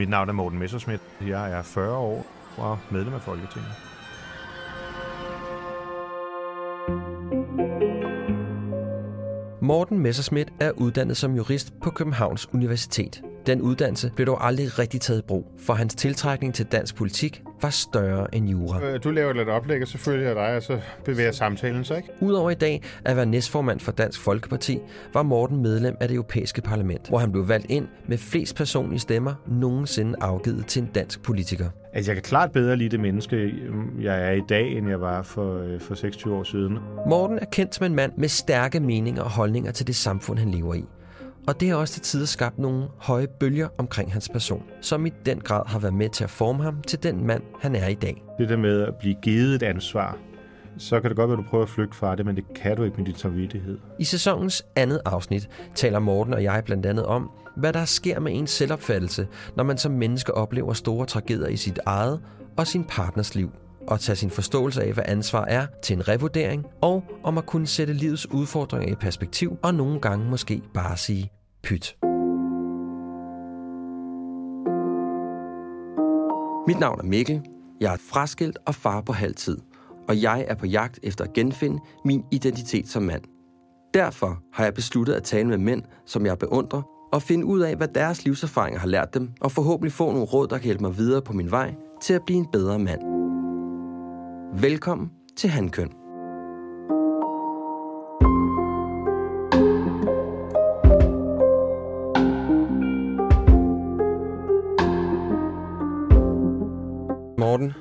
Mit navn er Morten Messerschmidt. Jeg er 40 år og medlem af Folketinget. Morten Messerschmidt er uddannet som jurist på Københavns Universitet. Den uddannelse blev dog aldrig rigtig taget i brug, for hans tiltrækning til dansk politik var større end jura. Øh, Du laver lidt oplæg, og så følger jeg dig, og så bevæger samtalen sig, ikke? Udover i dag at være næstformand for Dansk Folkeparti, var Morten medlem af det europæiske parlament, hvor han blev valgt ind med flest personlige stemmer nogensinde afgivet til en dansk politiker. Altså, jeg kan klart bedre lide det menneske, jeg er i dag, end jeg var for, øh, for 26 år siden. Morten er kendt som en mand med stærke meninger og holdninger til det samfund, han lever i. Og det har også til tider skabt nogle høje bølger omkring hans person, som i den grad har været med til at forme ham til den mand, han er i dag. Det der med at blive givet et ansvar, så kan det godt være, at du prøver at flygte fra det, men det kan du ikke med din samvittighed. I sæsonens andet afsnit taler Morten og jeg blandt andet om, hvad der sker med ens selvopfattelse, når man som menneske oplever store tragedier i sit eget og sin partners liv, og tage sin forståelse af, hvad ansvar er, til en revurdering, og om at kunne sætte livets udfordringer i perspektiv, og nogle gange måske bare sige pyt. Mit navn er Mikkel. Jeg er fraskilt og far på halvtid, og jeg er på jagt efter at genfinde min identitet som mand. Derfor har jeg besluttet at tale med mænd, som jeg beundrer, og finde ud af, hvad deres livserfaringer har lært dem, og forhåbentlig få nogle råd, der kan hjælpe mig videre på min vej til at blive en bedre mand. Velkommen til Handkøn. Morten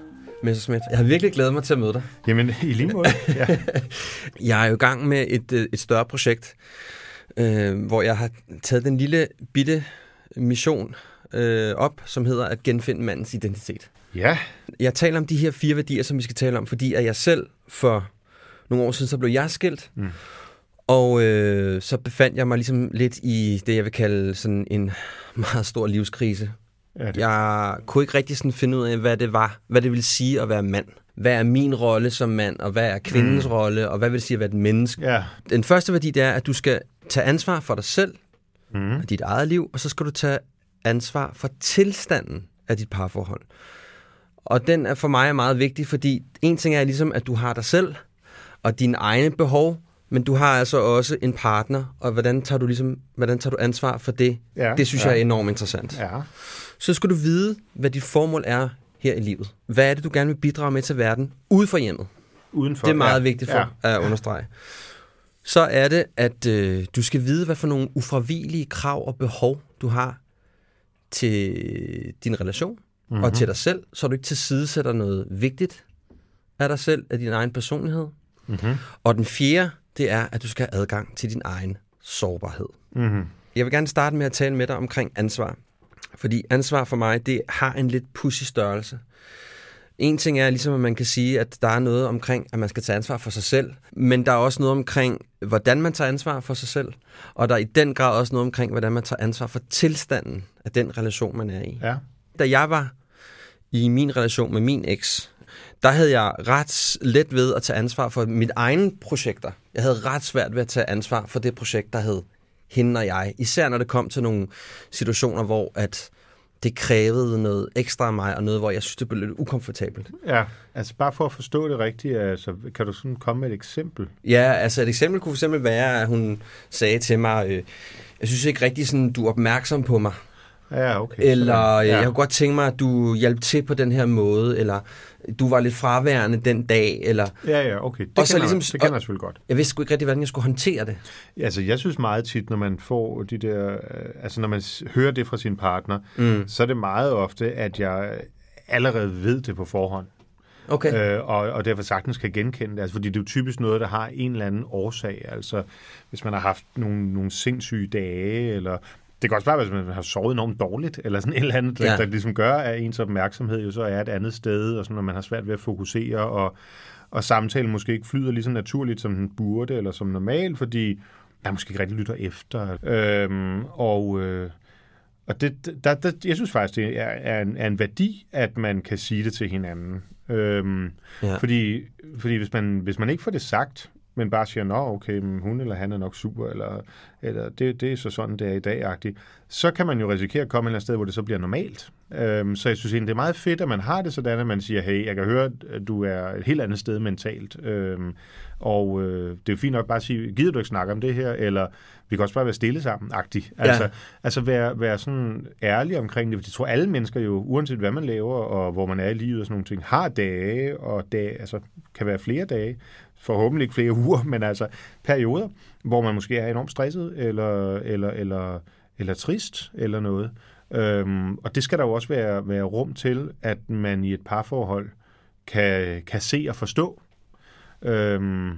Messerschmidt, jeg har virkelig glædet mig til at møde dig. Jamen, i lige måde. Ja. Jeg er jo i gang med et, øh, et større projekt, øh, hvor jeg har taget den lille bitte mission øh, op, som hedder at genfinde mandens identitet. Ja, Jeg taler om de her fire værdier, som vi skal tale om, fordi at jeg selv for nogle år siden, så blev jeg skilt. Mm. Og øh, så befandt jeg mig ligesom lidt i det, jeg vil kalde sådan en meget stor livskrise. Ja, det- Jeg kunne ikke rigtig sådan finde ud af, hvad det var, hvad det ville sige at være mand. Hvad er min rolle som mand, og hvad er kvindens mm. rolle, og hvad vil det sige at være et menneske? ja. Den første værdi, det er, at du skal tage ansvar for dig selv Mm. og dit eget liv, og så skal du tage ansvar for tilstanden af dit parforhold. Og den er for mig meget vigtig, fordi en ting er ligesom, at du har dig selv og dine egne behov, men du har altså også en partner, og hvordan tager du, ligesom, hvordan tager du ansvar for det? Ja, det synes ja. jeg er enormt interessant. Ja. Så skal du vide, hvad dit formål er her i livet. Hvad er det, du gerne vil bidrage med til verden ude for hjemmet? Udenfor. Det er meget ja. vigtigt for Ja. at understrege. Så er det, at øh, du skal vide, hvad for nogle ufravigelige krav og behov, du har til din relation. Mm-hmm. og til dig selv, så du ikke tilsidesætter noget vigtigt af dig selv, af din egen personlighed. Mhm. Og den fjerde, det er, at du skal have adgang til din egen sårbarhed. Mhm. Jeg vil gerne starte med at tale med dig omkring ansvar. Fordi ansvar for mig, det har en lidt pussy størrelse. En ting er ligesom, at man kan sige, at der er noget omkring, at man skal tage ansvar for sig selv, men der er også noget omkring, hvordan man tager ansvar for sig selv, og der er i den grad også noget omkring, hvordan man tager ansvar for tilstanden af den relation, man er i. Ja. Da jeg var i min relation med min eks, der havde jeg ret let ved at tage ansvar for mit egne projekter. Jeg havde ret svært ved at tage ansvar for det projekt, der hed hende og jeg. Især når det kom til nogle situationer, hvor at det krævede noget ekstra af mig, og noget, hvor jeg synes, det blev lidt ukomfortabelt. Ja, altså bare for at forstå det rigtigt, altså, kan du sådan komme med et eksempel? Ja, altså et eksempel kunne for eksempel være, at hun sagde til mig, øh, jeg synes ikke rigtig sådan, du er opmærksom på mig. Ja, okay. Eller ja. ja. jeg kunne godt tænke mig, at du hjalp til på den her måde, eller du var lidt fraværende den dag, eller... Ja, ja, okay. Det, Og så kender, ligesom- det kender jeg selvfølgelig godt. Jeg vidste sgu ikke rigtig, hvordan jeg skulle håndtere det. Altså, jeg synes meget tit, når man får de der... øh, Altså, når man hører det fra sin partner, Mm. så er det meget ofte, at jeg allerede ved det på forhånd. Okay. Øh, og, og derfor sagtens kan genkende det. Altså, fordi det er jo typisk noget, der har en eller anden årsag. Altså, hvis man har haft nogle, nogle sindssyge dage, eller det kan også bare være, hvis man har sovet enormt dårligt, eller sådan et eller andet, der, Ja. der ligesom gør, at ens opmærksomhed jo så er et andet sted, og sådan, når man har svært ved at fokusere, og, og samtalen måske ikke flyder lige så naturligt, som den burde, eller som normalt, fordi man måske ikke rigtig lytter efter. Øhm, og... Øh, og det, der, der, jeg synes faktisk, det er, er, en, er en værdi, at man kan sige det til hinanden. Øhm, Ja. fordi, fordi hvis man, hvis man ikke får det sagt, men bare siger, nå okay, men hun eller han er nok super, eller, eller det, det er så sådan, det er i dag-agtigt, så kan man jo risikere at komme et eller andet sted, hvor det så bliver normalt. Øhm, så jeg synes egentlig, det er meget fedt, at man har det sådan, at man siger, hey, jeg kan høre, at du er et helt andet sted mentalt, øhm, og øh, det er jo fint nok bare at sige, gider du ikke snakke om det her, eller vi kan også bare være stille sammen, agtigt. Altså, Ja. altså være, være sådan ærlig omkring det, for jeg tror, alle mennesker jo, uanset hvad man laver, og hvor man er i livet og sådan nogle ting, har dage, og dage, altså kan være flere dage, forhåbentlig ikke flere uger, men altså perioder, hvor man måske er enormt stresset, eller, eller, eller, eller trist, eller noget. Øhm, og det skal der jo også være, være rum til, at man i et parforhold kan, kan se og forstå. Øhm,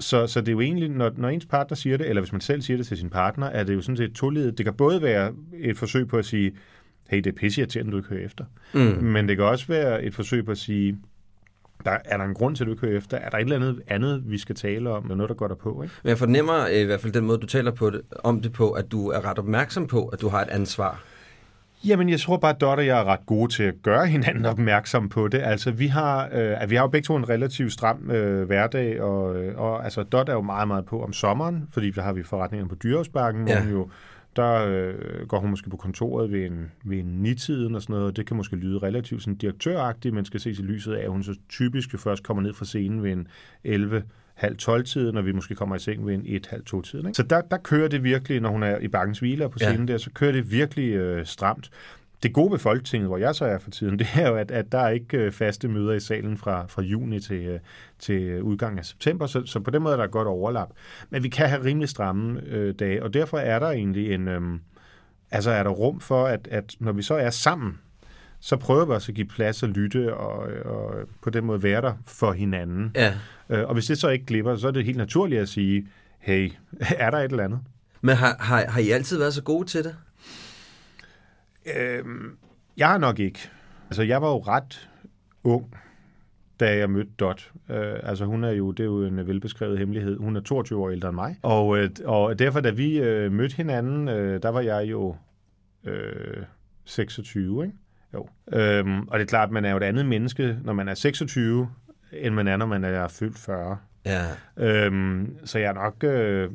så, så det er jo egentlig, når, når ens partner siger det, eller hvis man selv siger det til sin partner, er det jo sådan set toledet. Det kan både være et forsøg på at sige, hey, det er pisseirriterende, du ikke hører efter. Mm. Men det kan også være et forsøg på at sige, der, er der en grund til, at du ikke hører efter? Er der et eller andet andet, vi skal tale om? Er noget, der går der på? Ikke? Men jeg fornemmer øh, i hvert fald den måde, du taler på det, om det på, at du er ret opmærksom på, at du har et ansvar. Jamen, jeg tror bare, at Dot og jeg er ret gode til at gøre hinanden opmærksom på det. Altså, vi har, øh, vi har jo begge to en relativt stram øh, hverdag, og, øh, og altså, Dot er jo meget, meget på om sommeren, fordi der har vi forretningen på Dyrehavsbakken. Ja. hvor hun jo, der øh, går hun måske på kontoret ved en, ved en nitiden og sådan noget, og det kan måske lyde relativt sådan direktøragtigt, men skal ses i lyset af, at hun så typisk jo først kommer ned fra scenen ved en 11 halv 12 tiden, når vi måske kommer i seng ved en 1 halv 2 tiden. Ikke? Så der, der kører det virkelig, når hun er i bakkens hviler på Ja. scenen der, så kører det virkelig øh, stramt. Det gode ved Folketinget, hvor jeg så er for tiden, det er jo, at, at der er ikke øh, faste møder i salen fra, fra juni til, øh, til udgangen af september, så, så på den måde er der et godt overlap. Men vi kan have rimelig stramme øh, dage, og derfor er der egentlig en... Øh, altså er der rum for, at, at når vi så er sammen, så prøver vi også at give plads og lytte og, og på den måde være der for hinanden. Ja. Øh, Og hvis det så ikke glipper, så er det helt naturligt at sige, hey, er der et eller andet? Men har, har, har I altid været så gode til det? Øhm, jeg har nok ikke. Altså, jeg var jo ret ung, da jeg mødte Dot. Øh, altså, hun er jo, det er jo en velbeskrevet hemmelighed. Hun er 22 år ældre end mig. Og, øh, og derfor, da vi øh, mødte hinanden, øh, der var jeg jo øh, 26, ikke? Jo. Øhm, og det er klart, at man er jo et andet menneske, når man er 26, end man er, når man er fyldt 40. Ja. Øhm, så jeg er nok, øh,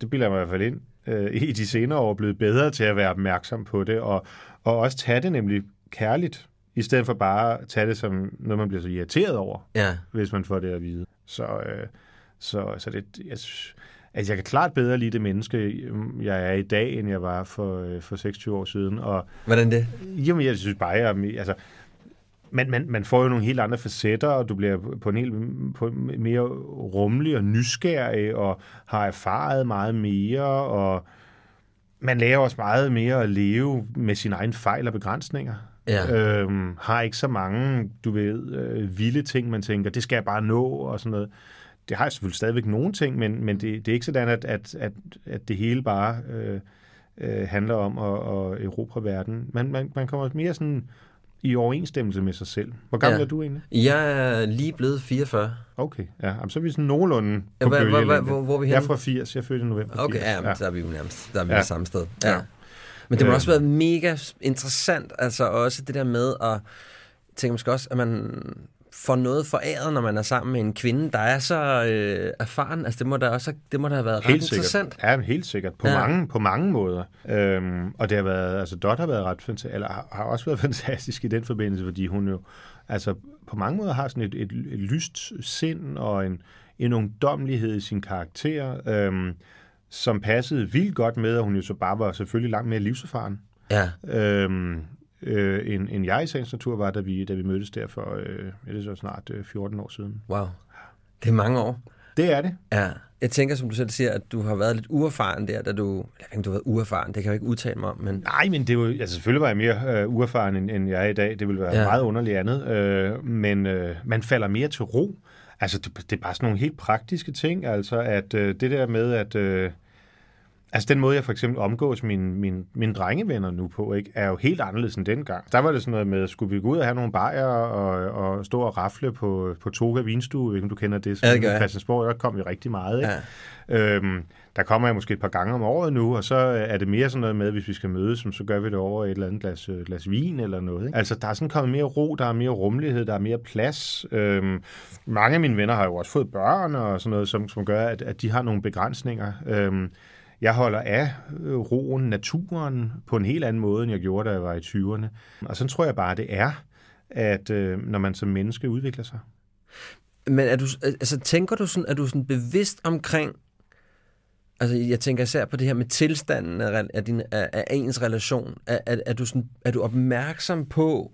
det bilder jeg mig i hvert fald ind, øh, i de senere år blevet bedre til at være opmærksom på det, og, og også tage det nemlig kærligt, i stedet for bare at tage det som noget, man bliver så irriteret over, Ja. hvis man får det at vide. Så, øh, så, så det, jeg, altså jeg kan klart bedre lide det menneske, jeg er i dag, end jeg var for, øh, for 26 år siden, og Hvordan det? Jamen, jeg synes bare, jeg, altså, man, man, man får jo nogle helt andre facetter, og du bliver på en helt på en mere rummelig og nysgerrig, og har erfaret meget mere, og man lærer også meget mere at leve med sine egne fejl og begrænsninger. Ja. Øhm, har ikke så mange, du ved, øh, vilde ting, man tænker, det skal jeg bare nå, og sådan noget. Det har jeg selvfølgelig stadigvæk nogle ting, men, men det, det er ikke sådan, at, at, at, at det hele bare øh, øh, handler om at, at erobre verden. Man, man, man kommer mere sådan i overensstemmelse med sig selv. Hvor gammel Ja. er du egentlig? Jeg er lige blevet 44. Okay, ja. Jamen, så er vi sådan nogenlunde Ja, på hvad- hvad- bølgelængde. hvor- hvor er vi Jeg er henne? fra 80, jeg er født i november 80. Okay, ja, men så er vi jo nærmest der er vi Ja. ja. samme sted. Ja. Ja. ja. Men det må Øhm. også være mega interessant, altså også det der med at tænke måske også, at man får noget foræret, når man er sammen med en kvinde, der er så øh, erfaren. Altså, det må da også det må da have været ret Helt interessant. sikkert. Ja, helt sikkert. På, ja. mange, på mange måder. Øhm, og det har været, altså Dot har været ret fantastisk, eller har- har også været fantastisk i den forbindelse, fordi hun jo, altså på mange måder har sådan et, et, et lyst sind og en, en ungdomlighed i sin karakter, øhm, som passede vildt godt med, at hun jo så bare var selvfølgelig langt mere livserfaren, Ja. øhm, øh, end, end jeg i sagens natur var, da vi, da vi mødtes der for, øh, det er så snart øh, 14 år siden. Wow. Det er mange år. Det er det. Ja. Jeg tænker, som du selv siger, at du har været lidt uerfaren der, da du... Jeg ved ikke, du har været uerfaren, det kan jeg jo ikke udtale mig om, men... Nej, men det er jo, altså selvfølgelig var jeg mere øh, uerfaren, end, end jeg er i dag. Det ville være ja. meget underligt andet. Øh, men øh, man falder mere til ro. Altså, det, det er bare sådan nogle helt praktiske ting. Altså, at øh, det der med, at... Øh, altså, den måde, jeg for eksempel omgås mine, mine, mine drengevenner nu på, ikke, er jo helt anderledes end dengang. Der var det sådan noget med, skulle vi gå ud og have nogle bajer og, og stå og rafle på, på Toga Vinstue, ikke, om du kender det. Ja, det gør jeg. Christiansborg, der kom vi rigtig meget, ikke? Ja. Øhm, der kommer jeg måske et par gange om året nu, og så er det mere sådan noget med, hvis vi skal mødes, så gør vi det over et eller andet glas, øh, glas vin eller noget. Ikke? Altså, der er sådan kommet mere ro, der er mere rummelighed, der er mere plads. Øhm, mange af mine venner har jo også fået børn og sådan noget, som, som gør, at, at de har nogle begrænsninger. Øhm, jeg holder af øh, roen, naturen, på en helt anden måde, end jeg gjorde, da jeg var i 20'erne. Og så tror jeg bare, det er, at øh, når man som menneske udvikler sig. Men er du, altså, tænker du sådan, er du sådan bevidst omkring, altså jeg tænker især på det her med tilstanden af, af, din, af, af ens relation, er, er, er, du sådan, er du opmærksom på,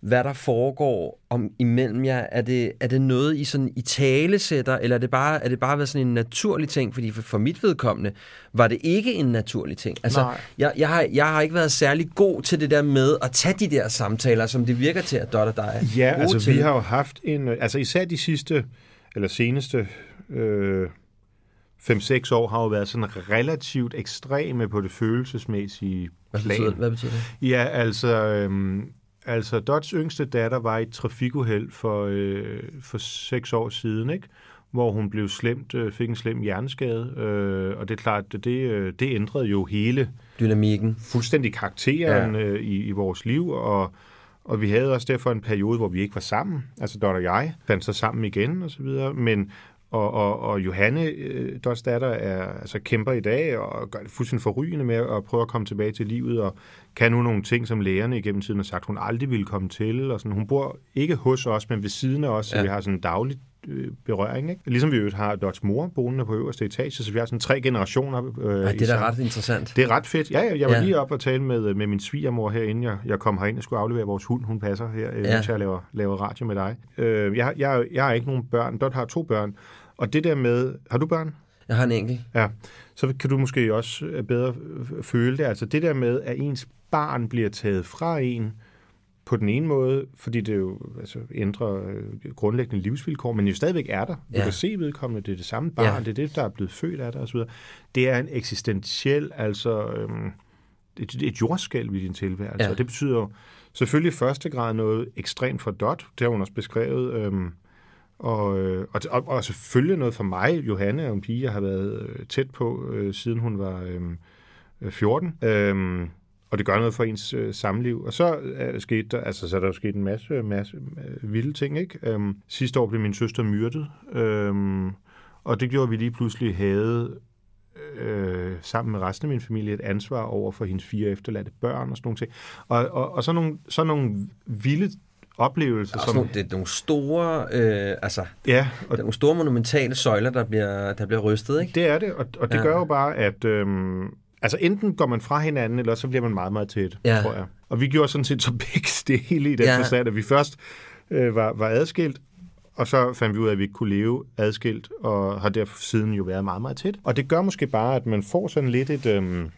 hvad der foregår om imellem jer? Er det, er det noget, I sådan i tale sætter, eller er det bare, er det bare været sådan en naturlig ting? Fordi for, for mit vedkommende var det ikke en naturlig ting. Altså, Nej. jeg, jeg, har, jeg har ikke været særlig god til det der med at tage de der samtaler, som det virker til, at Dot og dig er Ja, altså til. vi har jo haft en, øh, altså især de sidste, eller seneste øh, 5-6 år har jo været sådan relativt ekstreme på det følelsesmæssige hvad, plan. betyder, hvad betyder det? Ja, altså, øhm, altså Dots yngste datter var i et trafikuheld for, øh, for 6 år siden, ikke? hvor hun blev slemt, øh, fik en slem hjerneskade, øh, og det er klart, det, det, øh, det ændrede jo hele Dynamikken. fuldstændig karakteren ja. øh, i, i vores liv, og, og vi havde også derfor en periode, hvor vi ikke var sammen, altså Dot og jeg, fandt så sammen igen og så videre, men og, og, og Johanne, øh, Dots datter, er, altså, kæmper i dag og gør det fuldstændig forrygende med at prøve at komme tilbage til livet, og kan nu nogle ting, som lærerne igennem tiden har sagt, hun aldrig ville komme til. Og sådan. Hun bor ikke hos os, men ved siden af os, så Ja. vi har sådan en daglig øh, berøring. Ikke? Ligesom vi jo har Dots mor boende på øverste etage, så vi har sådan tre generationer. Øh, i det er da ret interessant. det er ret fedt. Ja, jeg var Ja. lige op og tale med, med min svigermor her, inden jeg, jeg kom herind og skulle aflevere vores hund. Hun passer her, ja. Ja. mens jeg laver, laver radio med dig. Øh, jeg, jeg, jeg har ikke nogen børn. Dot har to børn. Og det der med... Har du børn? Jeg har en enkelt. Ja. Så kan du måske også øh, bedre øh, føle det. Altså det der med, at ens barn bliver taget fra en på den ene måde, fordi det jo altså, ændrer øh, grundlæggende livsvilkår, men jo stadigvæk er der. Du Ja. kan se vedkommende, det er det samme barn, Ja. det er det, der er blevet født af dig osv. Det er en eksistentiel, altså øhm, et, et jordskælv i din tilværelse, ja. og det betyder jo selvfølgelig i første grad noget ekstremt for Dot, det har hun også beskrevet, øhm, og, øh, og, og, og selvfølgelig noget for mig. Johanne er en pige, jeg har været øh, tæt på, øh, siden hun var øh, 14. Øh, øhm, og det gør noget for ens øh, samliv. Og så øh, skete der, altså, så er der jo sket en masse, masse øh, vilde ting. Ikke? Øhm, sidste år blev min søster myrdet, øhm, og det gjorde, at vi lige pludselig havde øh, sammen med resten af min familie et ansvar over for hendes fire efterladte børn og sådan nogle ting. Og, og, og så nogle, så nogle vilde oplevelser, Også som... nogle, det er nogle store, øh, altså, Ja, og nogle store monumentale søjler, der bliver, der bliver rystet, ikke? Det er det, og, og det Ja. gør jo bare, at øhm, altså enten går man fra hinanden, eller så bliver man meget, meget tæt, Ja. tror jeg. Og vi gjorde sådan set så begge dele i den Ja. forstand, at vi først øh, var, var adskilt, og så fandt vi ud af, at vi ikke kunne leve adskilt, og har derfor siden jo været meget, meget tæt. Og det gør måske bare, at man får sådan lidt et... Øhm,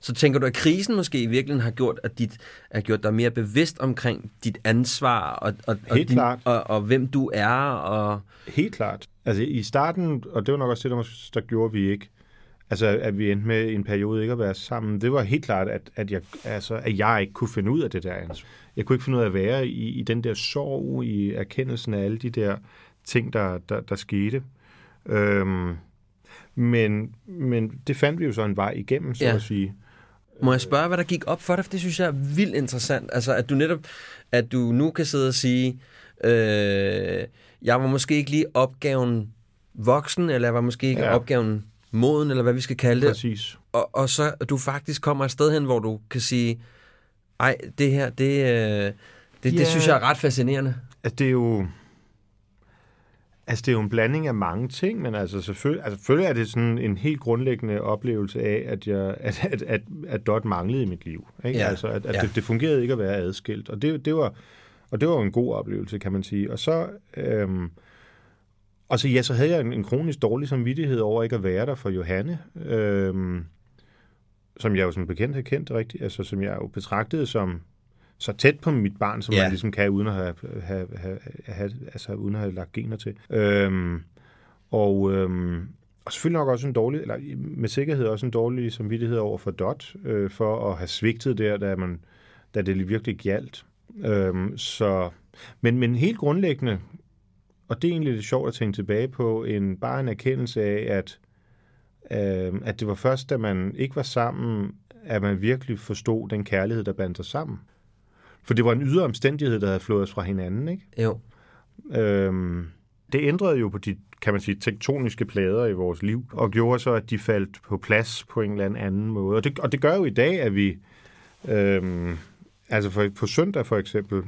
Så tænker du, at krisen måske i virkeligheden har gjort, at dit, har gjort dig mere bevidst omkring dit ansvar, og, og, og, Helt klart. og, og hvem du er, og... Helt klart. Altså i starten, og det var nok også det, der, måske- der gjorde vi ikke, altså at vi endte med en periode ikke at være sammen, det var helt klart, at, at, jeg, altså, at jeg ikke kunne finde ud af det der ansvar. Jeg kunne ikke finde ud af at være i, i den der sorg, i erkendelsen af alle de der ting, der, der, der skete. Øhm, men, men det fandt vi jo så en vej igennem, så ja. at sige. Må jeg spørge, hvad der gik op for dig? For det synes jeg er vildt interessant. Altså, at du netop, at du nu kan sidde og sige, øh, jeg var måske ikke lige opgaven voksen, eller jeg var måske ikke Ja. opgaven moden, eller hvad vi skal kalde det. Præcis. Og, og så du faktisk kommer et sted hen, hvor du kan sige, ej, det her, det, øh, det, Ja. det synes jeg er ret fascinerende. Altså, det er jo... Altså, det er jo en blanding af mange ting, men altså selvfølgelig, altså, selvfølgelig er det sådan en helt grundlæggende oplevelse af, at, jeg, at, at, at, at Dot manglede i mit liv. Ikke? Ja. Altså, at, at Ja. det, det fungerede ikke at være adskilt. Og det, det var, og det var en god oplevelse, kan man sige. Og så, øhm, og så, ja, så havde jeg en, en kronisk dårlig samvittighed over ikke at være der for Johanne, øhm, som jeg jo som bekendt har kendt rigtigt, altså som jeg jo betragtede som så tæt på mit barn, som Ja. man ligesom kan, uden at have, have, have, have, altså, uden at have lagt gener til. Øhm, og, øhm, og selvfølgelig nok også en dårlig, eller med sikkerhed også en dårlig samvittighed over for Dot, øh, for at have svigtet der, da, man, da det virkelig galt. Øhm, så, men, men helt grundlæggende, og det er egentlig lidt sjovt at tænke tilbage på, en, bare en erkendelse af, at, øh, at det var først, da man ikke var sammen, at man virkelig forstod den kærlighed, der bandt os sammen. For det var en ydre omstændighed, der havde flået os fra hinanden, ikke? Jo. Øhm, det ændrede jo på de, kan man sige, tektoniske plader i vores liv, og gjorde så, at de faldt på plads på en eller anden måde. Og det, og det gør jo i dag, at vi, øhm, altså for, på søndag for eksempel,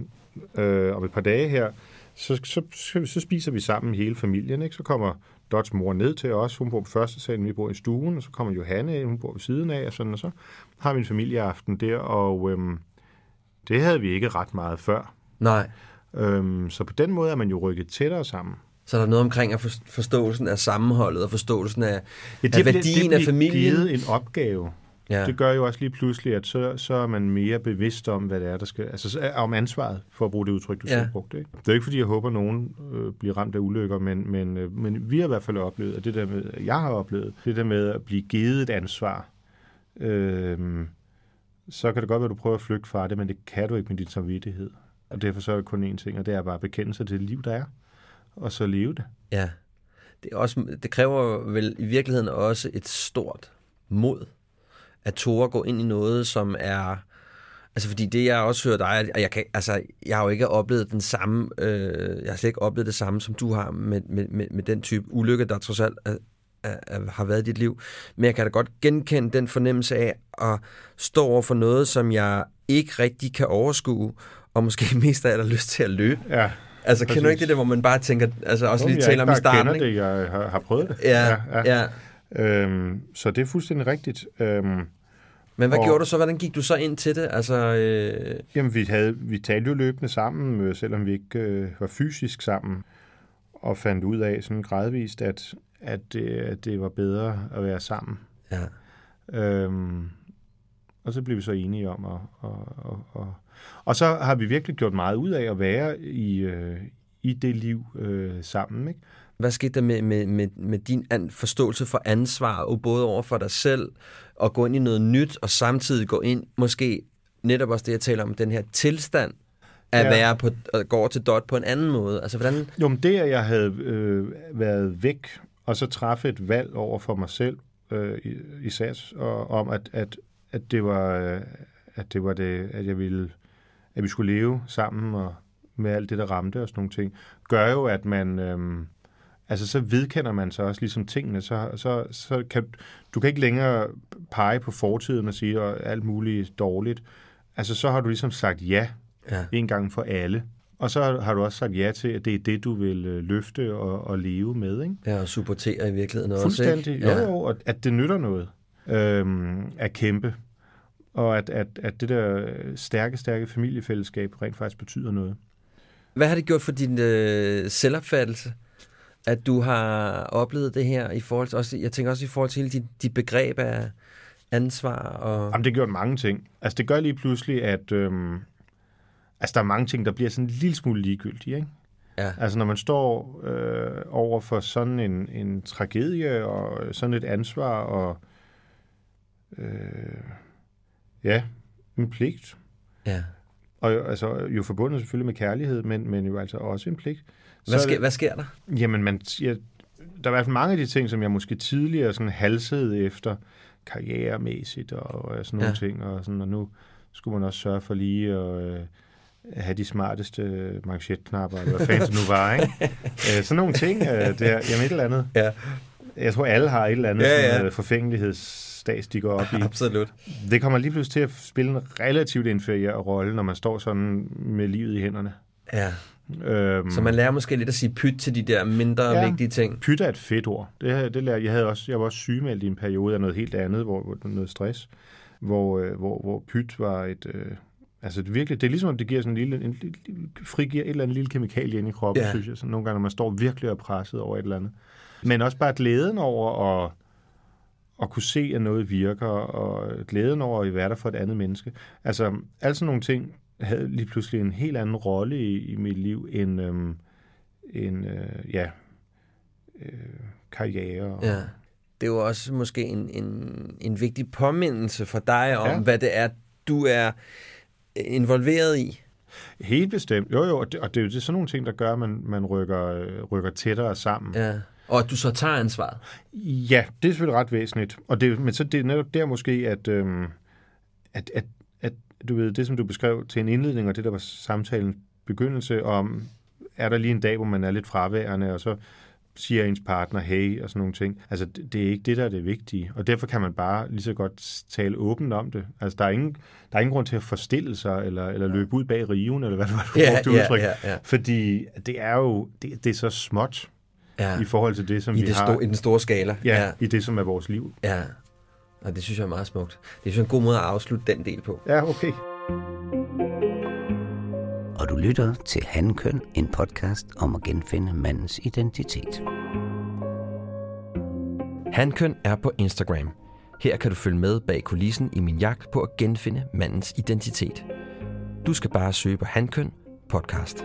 øh, om et par dage her, så, så, så, så spiser vi sammen hele familien. Ikke? Så kommer Dots mor ned til os, hun bor på første salen, vi bor i stuen, og så kommer Johanne hun bor ved siden af, og sådan, og så har vi en familieaften der, og øhm, det havde vi ikke ret meget før. Nej. Øhm, så på den måde er man jo rykket tættere sammen. Så der er noget omkring at for, forståelsen af sammenholdet og forståelsen af, Ja, af værdien det af familien. givet en opgave. Ja. Det gør jo også lige pludselig, at så, så er man mere bevidst om, hvad det er, der skal... Altså så er- om ansvaret, for at bruge det udtryk, du ja. selv brugte. Ikke? Det er ikke, fordi jeg håber, at nogen øh, bliver ramt af ulykker, men, men, øh, men vi har i hvert fald oplevet, og det der med, jeg har oplevet, det der med at blive givet et ansvar, øh, så kan det godt være, at du prøver at flygte fra det, men det kan du ikke med din samvittighed. Og derfor så er det kun én ting, og det er bare at bekende sig til det liv, der er, og så leve det. Ja. Det, er også, det kræver vel i virkeligheden også et stort mod, at tåre gå ind i noget, som er... Altså fordi det, jeg også hører dig, og jeg, kan, altså, jeg har jo ikke oplevet den samme, øh, jeg har slet ikke oplevet det samme, som du har med, med, med, med den type ulykke, der trods alt er, er, har været i dit liv. Men jeg kan da godt genkende den fornemmelse af at stå over for noget, som jeg ikke rigtig kan overskue, og måske mest af alt har lyst til at løbe. Ja, Altså, kender du ikke det der, hvor man bare tænker, altså også lige jeg taler om i starten, kender ikke? det, jeg har, har prøvet det. Ja, ja, ja. Øhm, så det er fuldstændig rigtigt. Øhm, Men hvad Og- gjorde du så? Hvordan gik du så ind til det? Altså, øh, jamen, vi, havde, vi talte jo løbende sammen, øh, selvom vi ikke øh, var fysisk sammen, og fandt ud af sådan gradvist, at, at, det, at det var bedre at være sammen. ja. Øhm, og så blev vi så enige om, at, og, og, og, og så har vi virkelig gjort meget ud af at være i, øh, i det liv øh, sammen. Ikke? Hvad skete der med, med, med, med din an, forståelse for ansvar, og både over for dig selv, og gå ind i noget nyt, og samtidig gå ind, måske netop også det, jeg taler om, den her tilstand, at Ja. være på, at gå til dot på en anden måde. Altså, hvordan... Jo, men det, at jeg havde øh, været væk, og så træffe et valg over for mig selv, øh, i- især og, om, at, at, at det var, øh, at det var det, at jeg ville, at vi skulle leve sammen og med alt det, der ramte og sådan nogle ting, gør jo, at man, øh, altså så vedkender man sig også ligesom tingene, så, så, så kan, du kan ikke længere pege på fortiden og sige og alt muligt dårligt. Altså så har du ligesom sagt ja Ja. en gang for alle. Og så har du også sagt ja til, at det er det, du vil øh, løfte og, og leve med. Ikke? Ja, og supportere i virkeligheden også, Fuldstændig. ikke? Jo, jo, og at det nytter noget øhm, at kæmpe. Og at, at, at det der stærke, stærke familiefællesskab rent faktisk betyder noget. Hvad har det gjort for din øh, selvopfattelse, at du har oplevet det her i forhold til, også, jeg tænker også i forhold til hele dit, dit begreb af ansvar og... Jamen, det gør mange ting. Altså, det gør lige pludselig, at øhm, altså, der er mange ting, der bliver sådan en lille smule ligegyldige. Ikke? Ja. Altså, når man står øh, over for sådan en, en tragedie og sådan et ansvar og øh, ja, en pligt, ja. og jo- altså, jo forbundet selvfølgelig med kærlighed, men, men jo altså også en pligt. Hvad, er sker, det- hvad sker der? Jamen, man, ja, der er i hvert fald mange af de ting, som jeg måske tidligere sådan halsede efter, karrieremæssigt og, og sådan nogle Ja. ting. Og, sådan, og nu skulle man også sørge for lige at øh, have de smarteste manchetknapper, eller hvad fanden nu var, ikke? øh, sådan nogle ting, øh, det er, jamen et eller andet. Ja, Jeg tror, alle har et eller andet Ja, ja, ja. ja. forfængelighedsstads, de går op i. absolut. Det kommer lige pludselig til at spille en relativt inferiør rolle, når man står sådan med livet i hænderne. Ja. Øhm, Så man lærer måske lidt at sige pyt til de der mindre Ja. ja. vigtige ting. Pyt er et fedt ord. Det, det lærer, jeg, havde også, jeg var også sygemeldt i en periode af noget helt andet, hvor, hvor noget stress, hvor, øh, hvor, hvor pyt var et... Øh, altså det, virkelig, det er ligesom, om det giver sådan en lille, en, lille frigiver et eller andet lille kemikalie ind i kroppen, Ja. synes jeg. Sådan nogle gange, når man står virkelig og presset over et eller andet. Men også bare glæden over at, at kunne se, at noget virker, og glæden over at være der for et andet menneske. Altså, alle sådan nogle ting havde lige pludselig en helt anden rolle i, i mit liv, end, øhm, end øh, ja, øh, karriere. Og, Ja. Det er jo også måske en, en, en vigtig påmindelse for dig om, ja. hvad det er, du er involveret i. Helt bestemt. Jo, jo, og det, og det er jo det, sådan nogle ting, der gør, at man, man rykker, rykker tættere sammen. Ja. Og at du så tager ansvaret. Ja, det er selvfølgelig ret væsentligt. Og det, men så det er netop der måske, at, øhm, at, at, at du ved, det som du beskrev til en indledning, og det der var samtalens begyndelse om, er der lige en dag, hvor man er lidt fraværende, og så siger ens partner hey og sådan nogle ting. Altså, det, det er ikke det, der er det vigtige. Og derfor kan man bare lige så godt tale åbent om det. Altså, der er ingen, der er ingen grund til at forstille sig, eller, eller løbe ud bag riven, eller hvad det var, du Ja, brugte ja, udtryk. ja, ja. Fordi det er jo, det, det er så småt Ja. i forhold til det, som I, vi det har. I den store skala. Ja, i det, som er vores liv. ja. Og det synes jeg er meget smukt. Det er sådan en god måde at afslutte den del på. Ja, okay og du lytter til Handkøn, en podcast om at genfinde mandens identitet. Hankøn er på Instagram. Her kan du følge med bag kulissen i min jagt på at genfinde mandens identitet. Du skal bare søge på Hankøn podcast.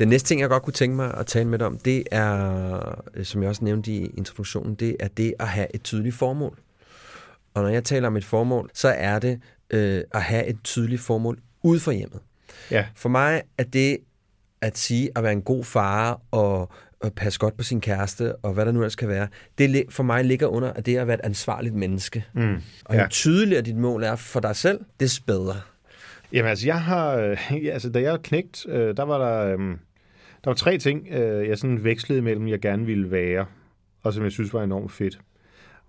Den næste ting, jeg godt kunne tænke mig at tale med dig om, det er, øh, som jeg også nævnte i introduktionen, det er det at have et tydeligt formål. Og når jeg taler om et formål, så er det øh, at have et tydeligt formål ude for hjemmet. Ja, For mig er det at sige at være en god far og, og passe godt på sin kæreste og hvad der nu ellers kan være, det for mig ligger under at det at være et ansvarligt menneske. Mm, og jo ja. tydeligere dit mål er for dig selv, des bedre. Jamen altså, jeg har, øh, ja, altså, da jeg knægt, øh, der var der, øh, der var tre ting, øh, jeg sådan vekslede imellem, jeg gerne ville være, og som jeg synes var enormt fedt.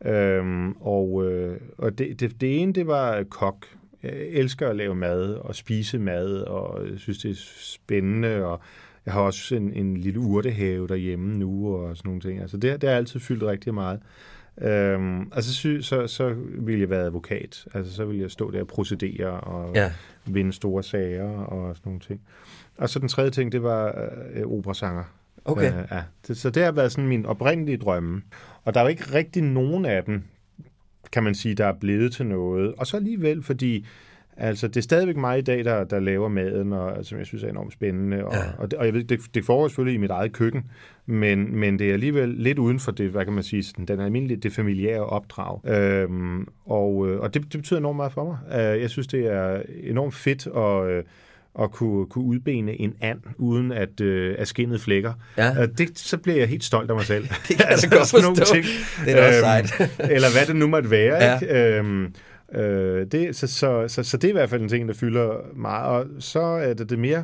Øhm, og øh, og det, det, det ene, det var kok. Jeg elsker at lave mad og spise mad, og jeg synes, det er spændende, og jeg har også en, en lille urtehave derhjemme nu, og sådan nogle ting. Altså det, det har altid fyldt rigtig meget. Øhm, altså så, så, så ville jeg være advokat. Altså så ville jeg stå der og procedere og Ja. vinde store sager og sådan nogle ting. Og så den tredje ting, det var øh, operasanger. Okay. Øh, ja. Det, så det har været sådan min oprindelige drømme. Og der er jo ikke rigtig nogen af dem, kan man sige, der er blevet til noget. Og så alligevel, fordi altså, det er stadigvæk mig i dag, der, der laver maden, og, som jeg synes er enormt spændende. Og, Ja. og, det, og jeg ved, det, det foregår selvfølgelig i mit eget køkken, men, men det er alligevel lidt uden for det, hvad kan man sige, sådan, den almindelige, det familiære opdrag. Øhm, og øh, og det, det betyder enormt meget for mig. Øh, jeg synes, det er enormt fedt at... Øh, at kunne, kunne udbene en and, uden at, øh, at skinnet flækker. Ja. Det, så bliver jeg helt stolt af mig selv. Det kan jeg da godt nogle forstå. Det er da Øhm, sejt. eller hvad det nu måtte være. Ja. Ikke? Øhm, Øh, det, så, så, så, så det er i hvert fald en ting, der fylder meget. Og så er det det mere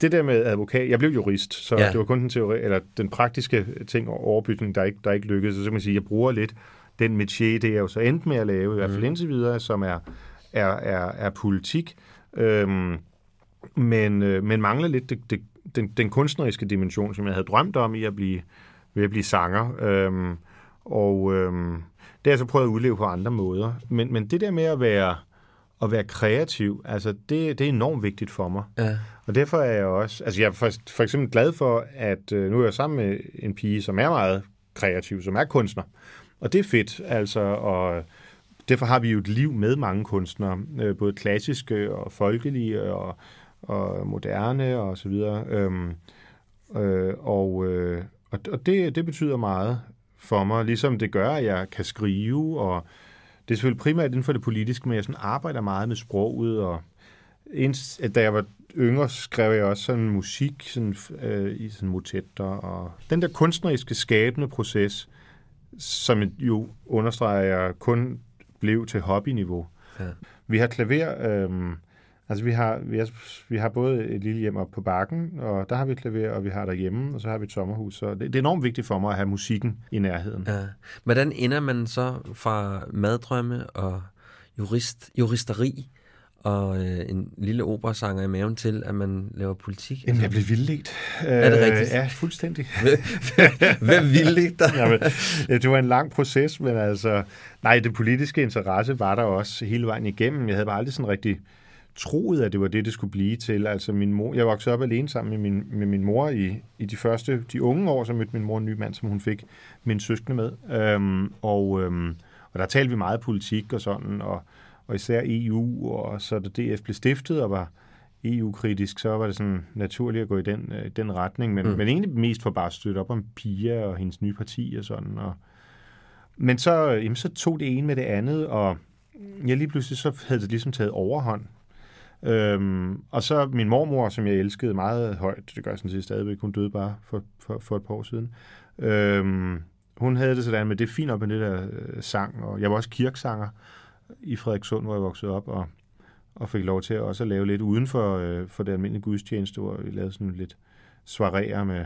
det der med advokat, jeg blev jurist, så Ja. det var kun den, teori, eller den praktiske ting og overbygning, der ikke, der ikke lykkedes. Så, så kan man sige, jeg bruger lidt den métier, det er jo så endt med at lave, i hvert fald indtil videre, som er, er, er, er politik, øhm, men, øh, men mangler lidt det, det, den, den kunstneriske dimension, som jeg havde drømt om i at blive, ved at blive sanger. Øhm, og øhm, det har jeg så prøvet at udleve på andre måder. Men, men det der med at være, at være kreativ, altså det, det er enormt vigtigt for mig. Ja. Og derfor er jeg også, altså jeg er for, for eksempel glad for, at øh, nu er jeg sammen med en pige, som er meget kreativ, som er kunstner. Og det er fedt, altså, og derfor har vi jo et liv med mange kunstnere, øh, både klassiske og folkelige og, og moderne og så videre. Øhm, øh, og øh, og, det, det betyder meget for mig, ligesom det gør, at jeg kan skrive, og det er selvfølgelig primært inden for det politiske, men jeg sådan arbejder meget med sproget, og indst, da jeg var yngre, skrev jeg også sådan musik sådan, øh, i sådan motetter, og den der kunstneriske skabende proces, som jo understreger, jeg kun blev til hobbyniveau. Ja. Vi har klaver, øhm, altså vi har, vi, har, vi har både et lille hjem op på bakken, og der har vi et klaver, og vi har derhjemme, og så har vi et sommerhus. Så det, det er enormt vigtigt for mig at have musikken i nærheden. Ja. Hvordan ender man så fra maddrømme og jurist, juristeri og øh, en lille operasanger i maven til, at man laver politik? Jamen, jeg blev vildledt. Er det rigtigt? Ja, fuldstændig. Hvem ikke dig? Jamen, ja, det var en lang proces, men altså, nej, det politiske interesse var der også hele vejen igennem. Jeg havde bare aldrig sådan rigtig troet, at det var det, det skulle blive til. Altså min mor, jeg voksede op alene sammen med min, med min mor i, i de første, de unge år, så mødte min mor en ny mand, som hun fik min søskende med. Øhm, og, øhm, og der talte vi meget politik og sådan, og, og især EU, og så da DF blev stiftet og var EU-kritisk, så var det sådan naturligt at gå i den, øh, den retning, men, mm. men egentlig mest for bare at støtte op om Pia og hendes nye parti og sådan. Og, men så, øh, jamen, så tog det ene med det andet, og jeg lige pludselig så havde det ligesom taget overhånd. Øhm, og så min mormor, som jeg elskede meget højt, det gør jeg sådan set stadigvæk, hun døde bare for, for, for et par år siden. Øhm, hun havde det sådan med, det er fint op med det der øh, sang, og jeg var også kirkesanger i Frederikssund, hvor jeg voksede op, og, og fik lov til at også at lave lidt uden for, øh, for det almindelige gudstjeneste, hvor vi lavede sådan lidt svarerer med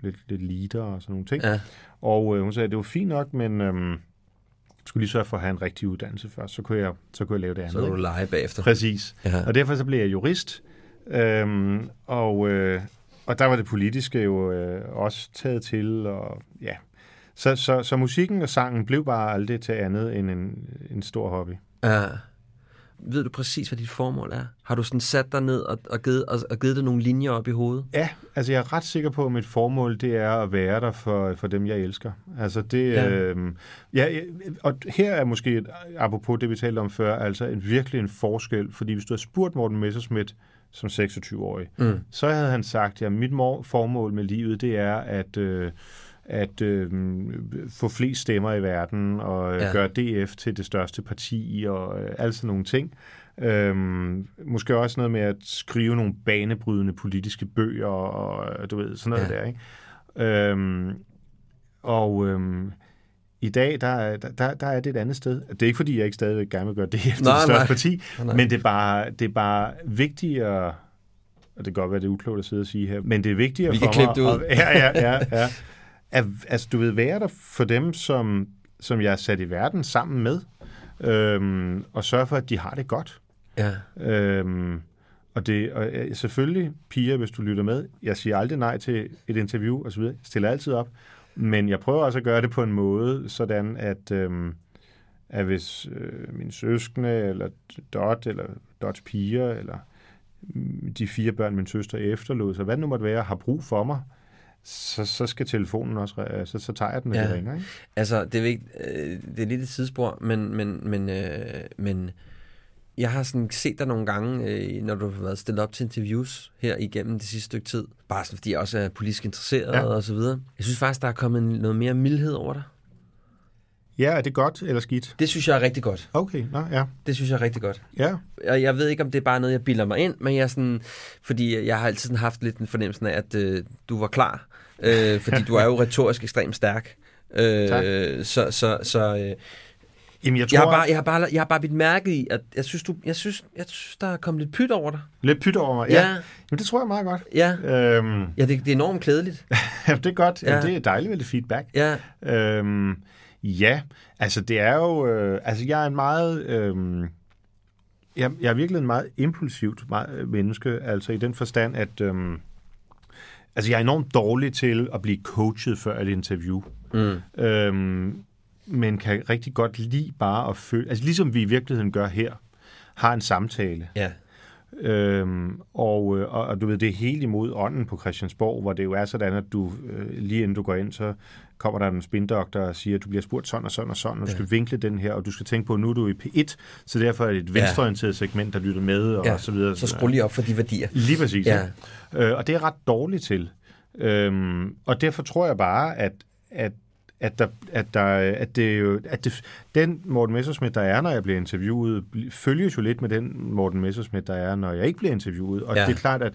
lidt, lidt lieder og sådan nogle ting. Ja. Og øh, hun sagde, at det var fint nok, men øhm, skulle lige sørge for at have en rigtig uddannelse først, så kunne jeg, så kunne jeg lave det andet. Så du lege bagefter. Præcis. Ja. Og derfor så blev jeg jurist, øhm, og, øh, og der var det politiske jo øh, også taget til, og ja. Så, så, så musikken og sangen blev bare aldrig til andet end en, en stor hobby. Ja. Ved du præcis, hvad dit formål er? Har du sådan sat dig ned og, og, givet, og, og givet dig nogle linjer op i hovedet? Ja, altså jeg er ret sikker på, at mit formål det er at være der for, for dem, jeg elsker. Altså det, Ja. ja. Øhm, ja, ja, og her er måske, et- apropos det, vi talte om før, altså en, virkelig en forskel, fordi hvis du har spurgt Morten Messerschmidt som 26-årig, Mm. så havde han sagt, at mit mor- formål med livet, det er at, øh, at øh, få flest stemmer i verden, og øh, Ja. gøre DF til det største parti, og øh, alle sådan nogle ting. Øhm, måske også noget med at skrive nogle banebrydende politiske bøger, og øh, du ved, sådan noget Ja. der, ikke? Øhm, og øhm, i dag, der, er- der, der, er det et andet sted. Det er ikke, fordi jeg ikke stadigvæk gerne vil gøre det efter Nej, det største nej. parti, Nej, men det er bare, det er bare vigtigere, og det kan godt være, det er uklogt at sidde og sige her, men det er vigtigere Vi for kan klippe mig... det ud. At, ja, ja, ja, ja. At, altså, du ved, være der for dem, som, som jeg er sat i verden sammen med, øhm, og sørge for, at de har det godt. Ja. Øhm, og det og selvfølgelig, piger, hvis du lytter med, jeg siger aldrig nej til et interview osv., jeg stiller altid op, men jeg prøver også at gøre det på en måde, sådan at, øhm, at hvis øh, min søskende, eller Dot, eller Dots piger, eller mm, de fire børn, min søster efterlod, så hvad det nu måtte være, har brug for mig, så, så skal telefonen også, så, så tager jeg den, når Ja. ja. de ringer. Ikke? Altså, det er, vigt, øh, det er lidt et sidespor, men, men, men, øh, men jeg har sådan set dig nogle gange, øh, når du har været stillet op til interviews her igennem det sidste stykke tid. Bare sådan, fordi jeg også er politisk interesseret ja. Og så videre. Jeg synes faktisk, der er kommet noget mere mildhed over dig. Ja, er det godt eller skidt? Det synes jeg er rigtig godt. Okay, nå, ja. Det synes jeg er rigtig godt. Ja, Og jeg ved ikke, om det er bare noget, jeg bilder mig ind, men jeg er sådan, fordi jeg har altid haft lidt en fornemmelse af, at øh, du var klar. Øh, fordi du er jo retorisk ekstremt stærk. Øh, Tak. så så, så øh, Jamen, jeg tror, Jeg har, bare, jeg, har bare, jeg har bare bidt mærke i, at jeg synes, du, jeg, synes, jeg synes, der er kommet lidt pyt over dig. lidt pyt over mig. Ja. Ja. Jamen, det tror jeg meget godt. Ja, Øhm, ja det, det er enormt klædeligt. ja, det er godt. Ja. Jamen, det er dejligt med det feedback. Ja, Øhm, ja, altså det er jo... Øh, altså jeg er en meget... Øh, jeg, jeg er virkelig en meget impulsivt meget, øh, menneske, altså i den forstand, at... Øh, altså jeg er enormt dårlig til at blive coachet før et interview. mm. Øhm, men kan rigtig godt lide bare at føle... Altså ligesom vi i virkeligheden gør her, har en samtale. ja. Øhm, og, øh, og, og du ved, det er helt imod ånden på Christiansborg, hvor det jo er sådan, at du øh, lige inden du går ind, så kommer der en spindoktor og siger, at du bliver spurgt sådan og sådan og sådan, og du skal vinkle den her, og du skal tænke på, at nu er du i P1, så derfor er det et venstreorienteret segment, der lytter med, og, ja. og så videre. Så skru lige op for de værdier. Lige præcis. Ja. Ja. Øh, og det er ret dårligt til. Øhm, og derfor tror jeg bare, at, at at, der, at, der, at, det, jo- at det, den Morten Messersmith, der er, når jeg bliver interviewet, følges jo lidt med den Morten Messersmith, der er, når jeg ikke bliver interviewet. Og Ja. ja. det er klart, at,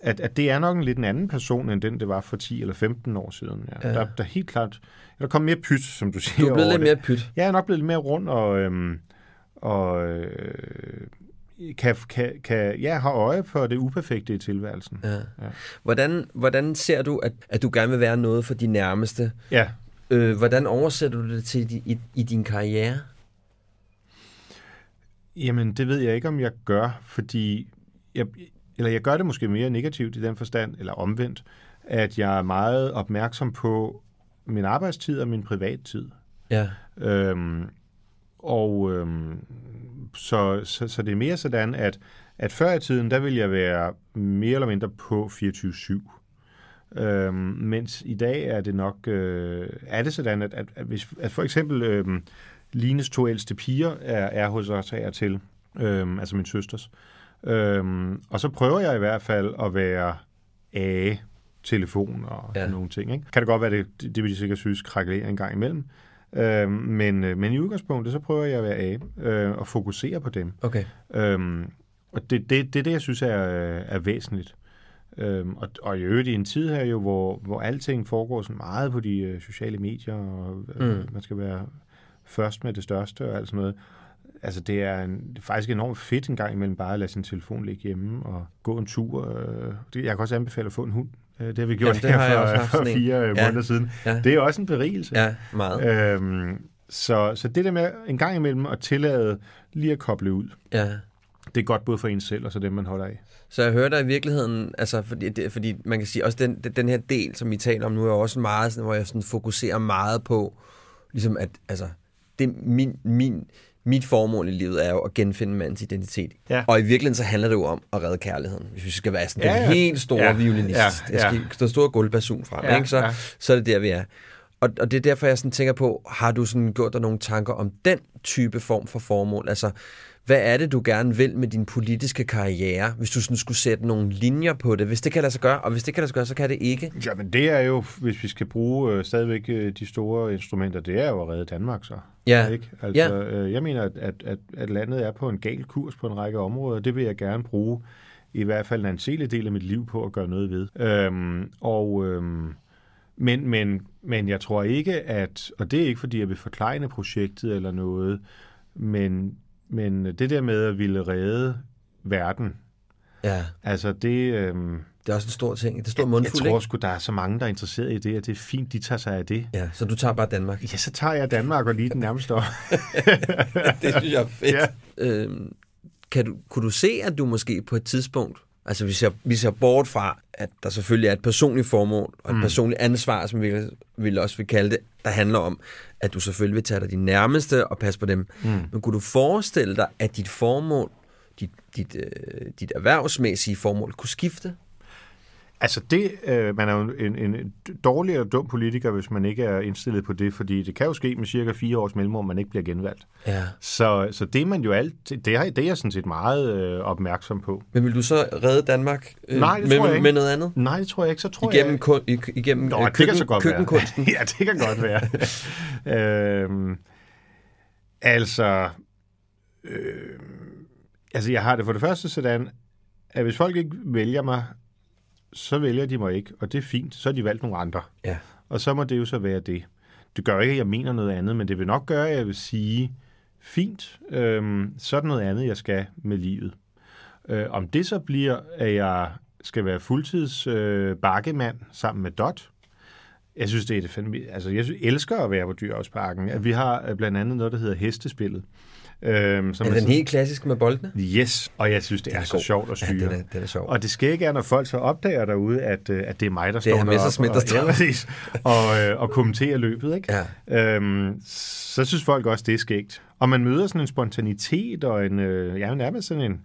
at, at det er nok en lidt en anden person, end den, det var for 10 eller 15 år siden. Ja. Ja. Ja. Der, der er helt klart... Der kom mere pyt, som du siger. Du er blevet lidt det. mere pyt. Jeg er nok blevet lidt mere rund og, øhm, og øh, kan, kan, kan ja, have øje for det uperfekte i tilværelsen. Ja. Ja. Hvordan, hvordan ser du, at, at du gerne vil være noget for de nærmeste? ja. Øh, hvordan oversætter du det til i, i, i din karriere? Jamen, det ved jeg ikke, om jeg gør, fordi... Jeg, eller jeg gør det måske mere negativt i den forstand, eller omvendt, at jeg er meget opmærksom på min arbejdstid og min privattid. Ja. Øhm, og øhm, så, så, så det er mere sådan, at, at før i tiden, der ville jeg være mere eller mindre på 24-7. Øhm, mens i dag er det nok, øh, er det sådan, at, at, at, hvis, at for eksempel øhm, Lines to ældste piger er, er hos os og til, øhm, altså min søsters. Øhm, og så prøver jeg i hvert fald at være af telefon og Ja. nogle ting. Ikke? Kan det godt være, det, det, det vil de sikkert synes krakelerer en gang imellem. Øhm, men, øh, men i udgangspunktet, så prøver jeg at være af øh, og fokusere på dem. Okay. Øhm, og det, det, det er det, jeg synes er, er væsentligt. Øhm, og, og i øvrigt i en tid her jo, hvor, hvor alting foregår sådan meget på de øh, sociale medier, og øh, Mm. man skal være først med det største og alt sådan noget. Altså det er, en, det er faktisk enormt fedt en gang imellem bare at lade sin telefon ligge hjemme og gå en tur. Øh, det, jeg kan også anbefale at få en hund. Øh, det har vi gjort det her for, for fire ja. Ja. måneder siden. Ja. Det er også en berigelse. Ja, meget. Øhm, så, så det der med en gang imellem at tillade lige at koble ud, Ja. Det er godt både for en selv og så dem, man holder af. Så jeg hører dig i virkeligheden, altså fordi, det, fordi man kan sige, også den, den her del, som vi taler om nu, er også meget sådan, hvor jeg sådan fokuserer meget på, ligesom at, altså, det min, min, mit formål i livet er jo at genfinde mandens identitet. Ja. Og i virkeligheden så handler det jo om at redde kærligheden. Hvis vi skal være sådan Ja, den ja. helt store Ja, violinist, ja, jeg skal, ja. der store guldbasun frem, Ja, ikke? Så, ja. så er det der, vi er. Og, og det er derfor, jeg sådan tænker på, har du sådan gjort dig nogle tanker om den type form for formål? Altså, hvad er det, du gerne vil med din politiske karriere, hvis du sådan skulle sætte nogle linjer på det? Hvis det kan lade sig gøre, og hvis det kan lade sig gøre, så kan det ikke. Jamen det er jo, hvis vi skal bruge øh, stadigvæk øh, de store instrumenter, det er jo at redde Danmark så. Ja. Ikke? Altså, øh, jeg mener, at, at, at, at landet er på en gal kurs på en række områder. Det vil jeg gerne bruge i hvert fald en anselig del af mit liv på at gøre noget ved. Øhm, og, øhm, men, men, men jeg tror ikke, at, og det er ikke fordi, jeg vil forklejne projektet eller noget, men, men det der med at ville redde verden, Ja, altså det... Øhm, det er også en stor ting. Det er stor jeg mundfuld, tror ikke? sgu, der er så mange, der er interesseret i det, og det er fint, de tager sig af det. Ja, så du tager bare Danmark. Ja, så tager jeg Danmark og lige den nærmeste år. det synes jeg er fedt. Ja. Øhm, kan du, kunne du se, at du måske på et tidspunkt, altså vi ser, vi ser bort fra, at der selvfølgelig er et personligt formål, og et mm. personligt ansvar, som vi vil også vil kalde det, der handler om, at du selvfølgelig vil tage dig de nærmeste og passe på dem. Mm. Men kunne du forestille dig, at dit formål, dit, dit, øh, dit erhvervsmæssige formål, kunne skifte? Altså det, øh, man er jo en, en dårlig eller dum politiker, hvis man ikke er indstillet på det, fordi det kan jo ske med cirka fire års mellemrum, man ikke bliver genvalgt. Ja. Så, så det er man jo alt, det er, det er jeg sådan set meget øh, opmærksom på. Men vil du så redde Danmark øh, Nej, det med, tror jeg ikke. med noget andet? Nej, det tror jeg ikke. Så tror Igennem, jeg... kun, igennem Nå, øh, det kan køkken, så godt køkkenkunsten? være. ja, det kan godt være. øhm, altså, øh, altså, jeg har det for det første sådan, at hvis folk ikke vælger mig, så vælger de mig ikke, og det er fint. Så har de valgt nogle andre. Ja. Og så må det jo så være det. det gør ikke, at jeg mener noget andet, men det vil nok gøre, at jeg vil sige, fint, øhm, så er der noget andet, jeg skal med livet. Øh, om det så bliver, at jeg skal være fuldtids øh, bakkemand sammen med Dot, jeg synes, det er det fandme... Altså, jeg synes, elsker at være på Dyravsparken. Vi har øh, blandt andet noget, der hedder hestespillet. Øhm, som Er den helt klassisk med boldene? Yes, og jeg synes, det er, er så sjovt at Ja, styre. den er- den er sjov. Og det skal ikke er, når folk så opdager derude, at, øh, at det er mig, der Det er står Hr. Messerschmidt, deroppe der og, står. ja, præcis, og, øh, og kommenterer løbet. Ikke? Ja. Øhm, så synes folk også, det er skægt. Og man møder sådan en spontanitet og en, øh, ja, nærmest sådan en,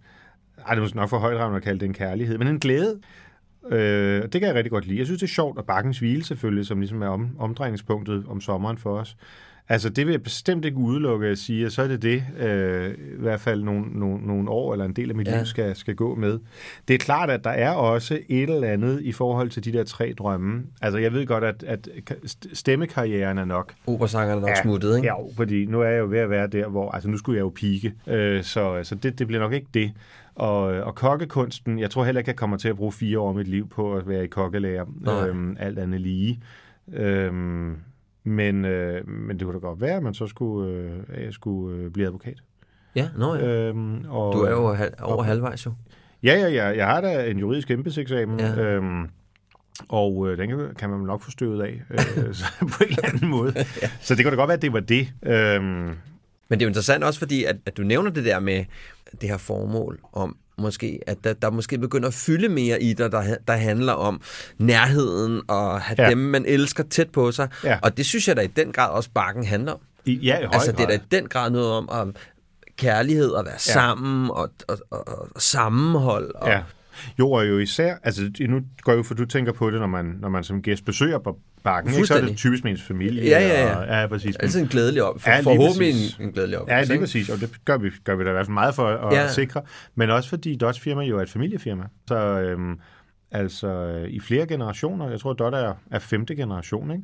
ej, det er nok for højt at kalde det en kærlighed, men en glæde. Øh, det kan jeg rigtig godt lide. Jeg synes, det er sjovt, og Bakkens Hvile selvfølgelig, som ligesom er om, omdrejningspunktet om sommeren for os. Altså, det vil jeg bestemt ikke udelukke at sige, at så er det det, øh, i hvert fald nogle, nogle, nogle år eller en del af mit Ja. ja. liv skal, skal gå med. Det er klart, at der er også et eller andet i forhold til de der tre drømme. Altså, jeg ved godt, at, at stemmekarrieren er nok Operasangerne er nok smuttet, ikke? Ja, fordi nu er jeg jo ved at være der, hvor... Altså, nu skulle jeg jo pike. Øh, så så det, det bliver nok ikke det. Og, og kokkekunsten, jeg tror heller ikke, jeg kommer til at bruge fire år af mit liv på at være i kokkelærer. Øhm, alt andet lige. Øhm, men, øh, men det kunne da godt være, at man så skulle, øh, skulle øh, blive advokat. Ja, nå ja. Øhm, og, Du er jo hal- over halvvejs jo. Ja, ja, ja. Jeg har da en juridisk embedseksamen. Ja. Ja. Øhm, og øh, den kan, kan man nok få støvet af øh, så på en eller anden måde. ja. Så det kunne da godt være, at det var det. Øhm, Men det er jo interessant også, fordi at, at du nævner det der med det her formål om måske, at der, der måske begynder at fylde mere i dig, der, der handler om nærheden og have ja. Dem, man elsker tæt på sig. Ja. Og det synes jeg da i den grad også bakken handler om. i, ja, i høj Altså, det er da i den grad noget om, om kærlighed og være ja. sammen og, og, og, og sammenhold. Og, Ja. Jo, og jo især, altså nu går jo, for du tænker på det, når man, når man som gæst besøger på bakken, ikke? så er det typisk med ens familie. Ja, ja, ja. Og, ja, præcis. Altid en glædelig op. For, Ja, forhåbentlig en, en glædelig op. Ja, lige præcis, og det gør vi, gør vi da i hvert fald meget for at Ja. sikre. Men også fordi Dots firma jo er et familiefirma. Så øhm, altså i flere generationer, jeg tror Dot er, er femte generation, ikke?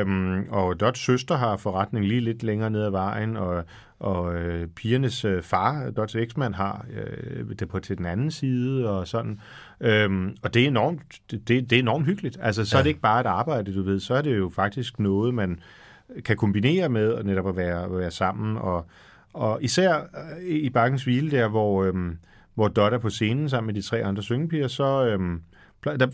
Øhm, og Dots søster har forretning lige lidt længere ned ad vejen, og, og øh, pigernes øh, far, Dots eksmand, har øh, det på til den anden side, og sådan. Øhm, og det er enormt, det, det, er enormt hyggeligt. Altså, så ja. er det ikke bare et arbejde, du ved, så er det jo faktisk noget, man kan kombinere med og netop at være, at være sammen. Og, og især øh, i Bakkens Hvile der, hvor, øhm, hvor Dot er på scenen sammen med de tre andre syngepiger, så øhm, der,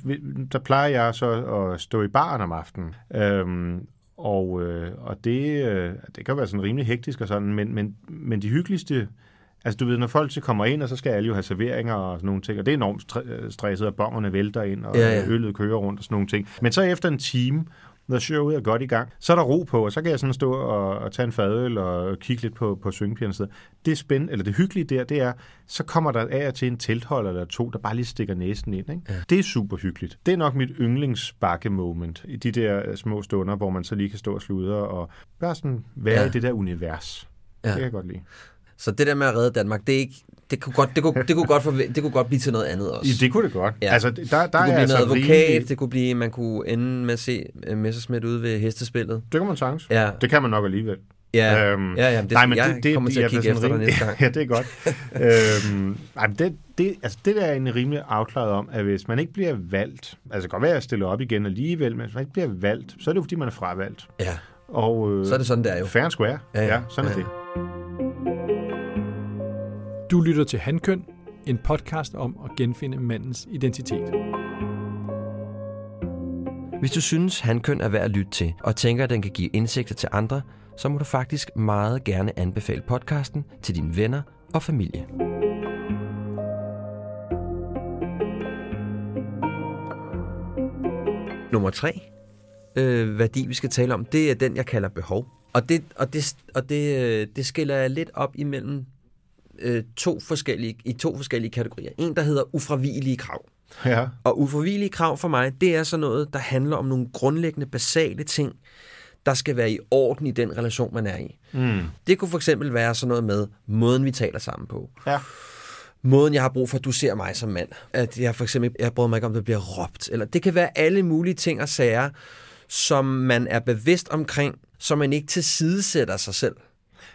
der plejer jeg så at stå i baren om aftenen. Øhm, og, øh, og det, øh, det kan være sådan rimelig hektisk og sådan, men, men, men de hyggeligste Altså du ved, når folk så kommer ind, og så skal alle jo have serveringer og sådan nogle ting, og det er enormt stre- stresset, og bongerne vælter ind, og ja. ja. øllet kører rundt og sådan nogle ting. Men så efter en time, når showet er godt i gang, så er der ro på, og så kan jeg sådan stå og, og tage en fadøl og kigge lidt på, på syngepigerne. Det spændende, eller det hyggelige der, det er, så kommer der af og til en teltholder eller to, der bare lige stikker næsen ind. Ikke? Ja. Det er super hyggeligt. Det er nok mit yndlingsbakke-moment i de der øh, små stunder, hvor man så lige kan stå og sludre og bare sådan være Ja. i det der univers. Ja. Det kan jeg godt lide. Så det der med at redde Danmark, det er ikke... Det kunne godt, det kunne, det kunne godt, forve- det kunne godt blive til noget andet også. Det kunne det godt. Ja. Ja. Altså, der, der det kunne er blive altså noget advokat, rimelig- det kunne blive, man kunne ende med at se uh, Messersmith ude ved hestespillet. Det kan man sagtens. Ja. Det kan man nok alligevel. Ja, Øhm, ja, ja det, nej, men jeg kommer til er at kigge efter dig rimelig- næste gang. ja, det er godt. øhm, nej, men det, det, altså det der er en rimelig afklaret om, at hvis man ikke bliver valgt, altså det kan godt være, at jeg stiller op igen alligevel, men hvis man ikke bliver valgt, så er det jo, fordi man er fravalgt. Ja, Og, øh, så er det sådan, der jo. Fair and square. Ja, Ja, ja. ja sådan Ja. er det. Du lytter til Handkøn, en podcast om at genfinde mandens identitet. Hvis du synes, handkøn er værd at lytte til, og tænker, at den kan give indsigter til andre, så må du faktisk meget gerne anbefale podcasten til dine venner og familie. Nummer tre øh, værdi, vi skal tale om, det er den, jeg kalder behov. Og det, og det, og det, øh, det skiller jeg lidt op imellem øh, to forskellige, i to forskellige kategorier. En, der hedder ufravigelige krav. Ja. Og ufravigelige krav for mig, det er sådan noget, der handler om nogle grundlæggende, basale ting, der skal være i orden i den relation, man er i. Mm. Det kunne for eksempel være sådan noget med måden, vi taler sammen på. Ja. Måden, jeg har brug for, at du ser mig som mand. At jeg for eksempel, jeg bryder mig ikke om, det bliver råbt. Eller det kan være alle mulige ting og sager, som man er bevidst omkring, så man ikke tilsidesætter sig selv.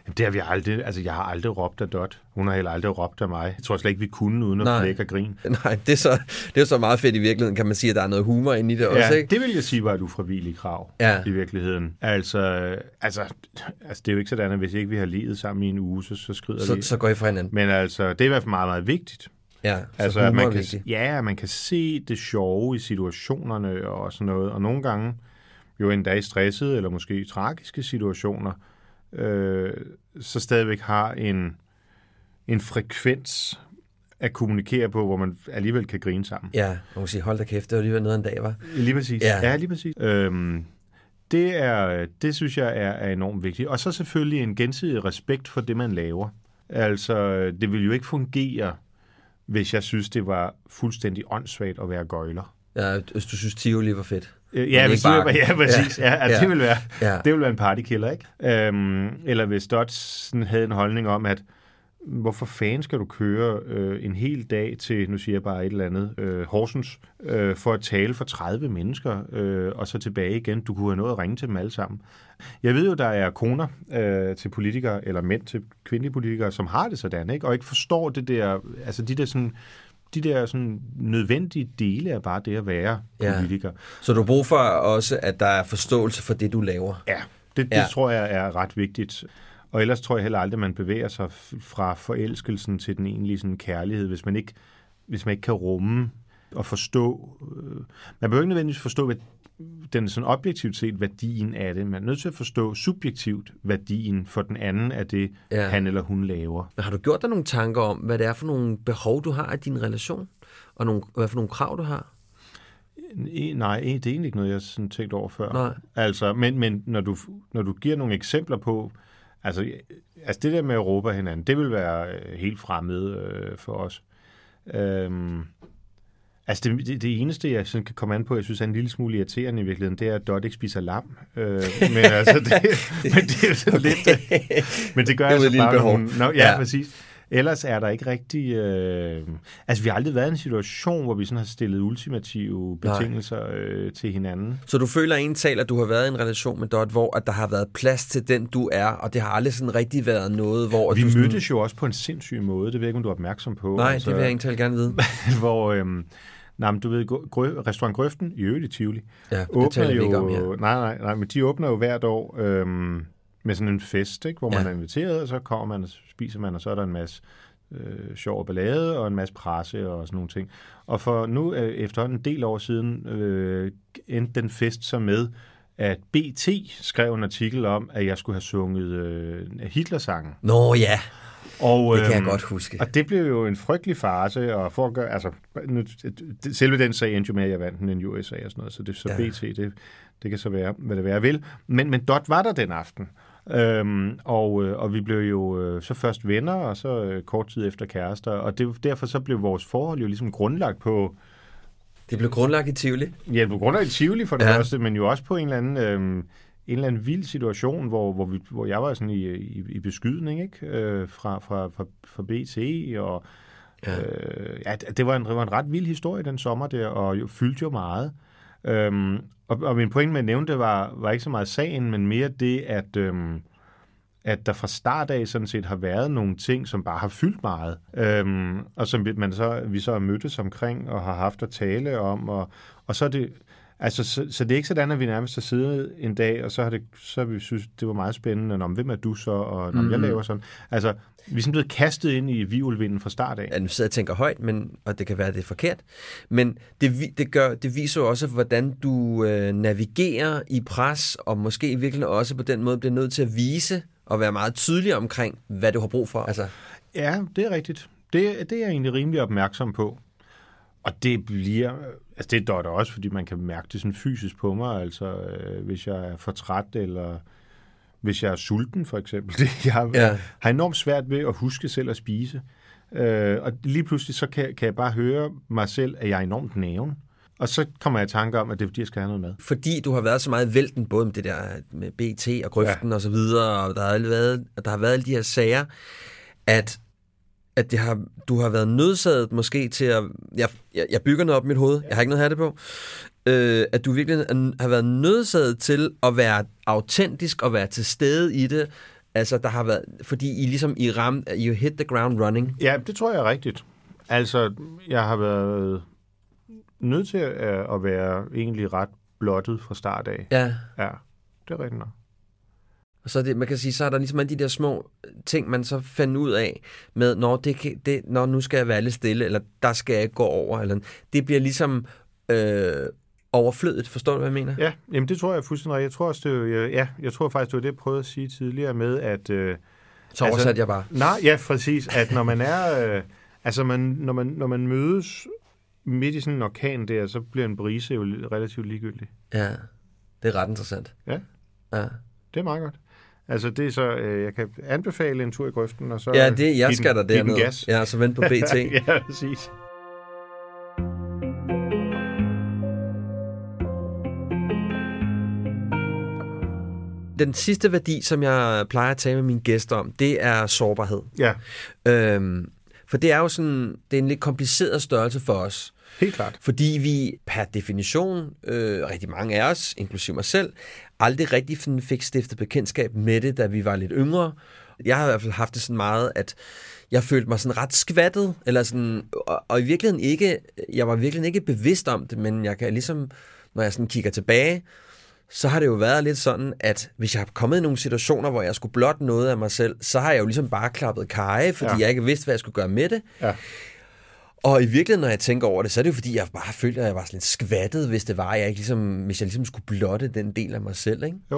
Jamen, det har vi aldrig, altså jeg har aldrig råbt af Dot. Hun har heller aldrig råbt af mig. Jeg tror slet ikke, vi kunne uden at Nej. flække og grin. Nej, det er, så, det er så meget fedt i virkeligheden, kan man sige, at der er noget humor inde i det også, Ja, ikke? det vil jeg sige var et ufravilligt krav Ja. i virkeligheden. Altså, altså, altså, det er jo ikke sådan, at hvis ikke vi har levet sammen i en uge, så, så skrider Så, vi. så går I fra hinanden. Men altså, det er i hvert fald meget, meget vigtigt. Ja, så Altså, at man kan, ja, man kan se det sjove i situationerne og sådan noget. Og nogle gange, jo endda i stressede eller måske tragiske situationer, øh, så stadigvæk har en, en frekvens at kommunikere på, hvor man alligevel kan grine sammen. Ja, man kan sige, hold da kæft, det var alligevel noget en dag, var. Lige præcis. Ja. Ja, lige præcis. Øhm, det, er, det synes jeg er, er enormt vigtigt. Og så selvfølgelig en gensidig respekt for det, man laver. Altså, det vil jo ikke fungere, hvis jeg synes, det var fuldstændig åndssvagt at være gøjler. Ja, hvis du synes, Tivoli var fedt. Øh, Ja, hvis bare- ja, præcis. Ja, ja, Ja. det vil være, Ja. det vil være en partykiller, ikke? Øhm, eller hvis sådan havde en holdning om, at hvorfor fanden skal du køre øh, en hel dag til, nu siger jeg bare et eller andet, øh, Horsens, øh, for at tale for 30 mennesker, øh, og så tilbage igen. Du kunne have nået at ringe til dem alle sammen. Jeg ved jo, der er koner øh, til politikere, eller mænd til kvindelige politikere, som har det sådan, ikke? og ikke forstår det der, altså de der sådan, de der sådan nødvendige dele af bare det at være Ja. politiker. Så du har brug for også, at der er forståelse for det, du laver. Ja, det, det Ja. tror jeg er ret vigtigt. Og ellers tror jeg heller aldrig, man bevæger sig fra forelskelsen til den egentlige sådan kærlighed, hvis man ikke, hvis man ikke kan rumme og forstå. Øh, man behøver ikke nødvendigvis forstå hvad, den sådan objektivt set værdien af det. Man er nødt til at forstå subjektivt værdien for den anden af det, Ja. han eller hun laver. Har du gjort dig nogle tanker om, hvad det er for nogle behov, du har i din relation? Og nogle, hvad for nogle krav, du har? E- Nej, det er egentlig ikke noget, jeg har sådan tænkt over før. Nej. Altså, men, men når, du, når du giver nogle eksempler på, altså, altså det der med at råbe hinanden, det vil være øh, helt fremmed øh, for os. Øhm, altså det, det, det eneste, jeg sådan kan komme an på, jeg synes er en lille smule irriterende i virkeligheden, det er, at Dot ikke spiser lam. Øh, men altså, det, men det er jo sådan lidt... øh, Men det gør Det jo jeg et så lille bare, behov. hun, no, ja, Ja. præcis. Ellers er der ikke rigtig... Øh, altså, vi har aldrig været i en situation, hvor vi sådan har stillet ultimative Nej. betingelser øh, til hinanden. Så du føler egentlig, at du har været i en relation med Dot, hvor at der har været plads til den, du er, og det har aldrig sådan rigtig været noget, hvor... Vi du sådan, mødtes jo også på en sindssyg måde, det ved jeg ikke, om du er opmærksom på. Nej, det vil jeg egentlig gerne vide. hvor, øhm, nej, men du ved, grø, restaurant Grøften, i øvrigt i Tivoli, Ja, det taler vi ikke om her. Nej, nej, nej, men de åbner jo hvert år øhm, med sådan en fest, ikke, hvor man Ja. er inviteret, og så kommer man og spiser man, og så er der en masse øh, sjov og ballade og en masse presse og sådan nogle ting. Og for nu, øh, efterhånden en del år siden, øh, endte den fest så med, at BT skrev en artikel om, at jeg skulle have sunget øh, Hitler-sangen. Nå ja, Og, det kan jeg øhm, godt huske. Og det blev jo en frygtelig farse, og for at gøre, altså, nu, det- selve den sag endte jo med, at jeg vandt den i USA og sådan noget, så det så Ja. BT, det, det kan så være, hvad det være vil. Men, men Dot var der den aften, øhm, og, øh, og vi blev jo øh, så først venner, og så øh, kort tid efter kærester, og det, derfor så blev vores forhold jo ligesom grundlagt på, Det blev grundlagt i Tivoli. ja, på grund af et Tivoli for det Ja. første, men jo også på en eller anden... Øhm, en eller anden vild situation, hvor, hvor, vi, hvor jeg var sådan i, i, i beskydning ikke? Øh, fra, fra, fra, fra BT, og Ja. Øh, ja, det var, en, det var en ret vild historie den sommer der, og jo, fyldte jo meget. Øhm, og, og min pointe med at nævne det var, var ikke så meget sagen, men mere det, at, øhm, at der fra start af sådan set har været nogle ting, som bare har fyldt meget, øhm, og som man så, vi så har mødtes omkring og har haft at tale om, og, og så er det, altså, så, så det er ikke sådan, at vi nærmest har siddet en dag, og så har, det, så har vi synes, det var meget spændende, om hvem er du så, og når mm. jeg laver sådan. Altså, vi er sådan blevet kastet ind i violvinden fra start af. Ja, nu sidder jeg og tænker højt, men, og det kan være, det er forkert. Men det, det, gør, det viser jo også, hvordan du øh, navigerer i pres, og måske i virkeligheden også på den måde bliver nødt til at vise og være meget tydelig omkring, hvad du har brug for. Altså, Ja, det er rigtigt. Det, det er jeg egentlig rimelig opmærksom på. Og det bliver, altså det er dot også, fordi man kan mærke det sådan fysisk på mig, altså øh, hvis jeg er for træt, eller hvis jeg er sulten for eksempel. Det, jeg Ja. har enormt svært ved at huske selv at spise. Øh, og lige pludselig så kan, kan jeg bare høre mig selv, at jeg er enormt næven. Og så kommer jeg i tanke om, at det er fordi, jeg skal have noget mad. fordi du har været så meget vælten, både med det der med BT og grøften ja. og så videre, og der har, været, der har været alle de her sager, at, at det har, du har været nødsaget måske til at... Jeg, jeg, jeg bygger noget op i mit hoved, jeg har ikke noget det på. Øh, at du virkelig har været nødsaget til at være autentisk og være til stede i det, Altså, der har været, fordi I ligesom, I ram, you hit the ground running. Ja, det tror jeg er rigtigt. Altså, jeg har været nødt til at, at være egentlig ret blottet fra start af. Ja. Ja, det er rigtigt nok. Så er det, man kan sige, så er der ligesom alle de der små ting, man så fandt ud af med, når, det, kan- det, når nu skal jeg være lidt stille, eller der skal jeg gå over, eller det bliver ligesom øh, overflødigt. Forstår du, hvad jeg mener? Ja, jamen det tror jeg fuldstændig. Jeg tror også, det var, ja, jeg tror faktisk, det var det, jeg prøvede at sige tidligere med, at... Øh, Så oversatte jeg bare. Nej, ja, præcis. At når man er... Øh, altså, man, når, man, når man mødes midt i sådan en orkan der, så bliver en brise jo relativt ligegyldig. Ja, det er ret interessant. Ja. Ja, Det er meget godt. Altså, det er så... Øh, jeg kan anbefale en tur i grøften, og så... ja det, jeg skal der den, give den derned. gas. Ja, så vent på BT. ja, præcis. Den sidste værdi, som jeg plejer at tale med mine gæster om, det er sårbarhed. Ja, Øhm, for det er jo sådan, det er en lidt kompliceret størrelse for os. Helt klart. Fordi vi per definition, øh, rigtig mange af os, inklusive mig selv, aldrig rigtig fik stiftet bekendtskab med det, da vi var lidt yngre. Jeg har i hvert fald haft det sådan meget, at jeg følte mig sådan ret skvattet, eller sådan, og, og i virkeligheden ikke, jeg var virkelig ikke bevidst om det, men jeg kan ligesom, når jeg sådan kigger tilbage, så har det jo været lidt sådan, at hvis jeg har kommet i nogle situationer, hvor jeg skulle blot noget af mig selv, så har jeg jo ligesom bare klappet kaj, fordi ja. jeg ikke vidste, hvad jeg skulle gøre med det. Ja. Og i virkeligheden, når jeg tænker over det, så er det jo fordi, jeg bare følte, at jeg var sådan lidt skvattet, hvis det var, jeg ikke ligesom, hvis jeg ligesom skulle blotte den del af mig selv. Ikke? Jo,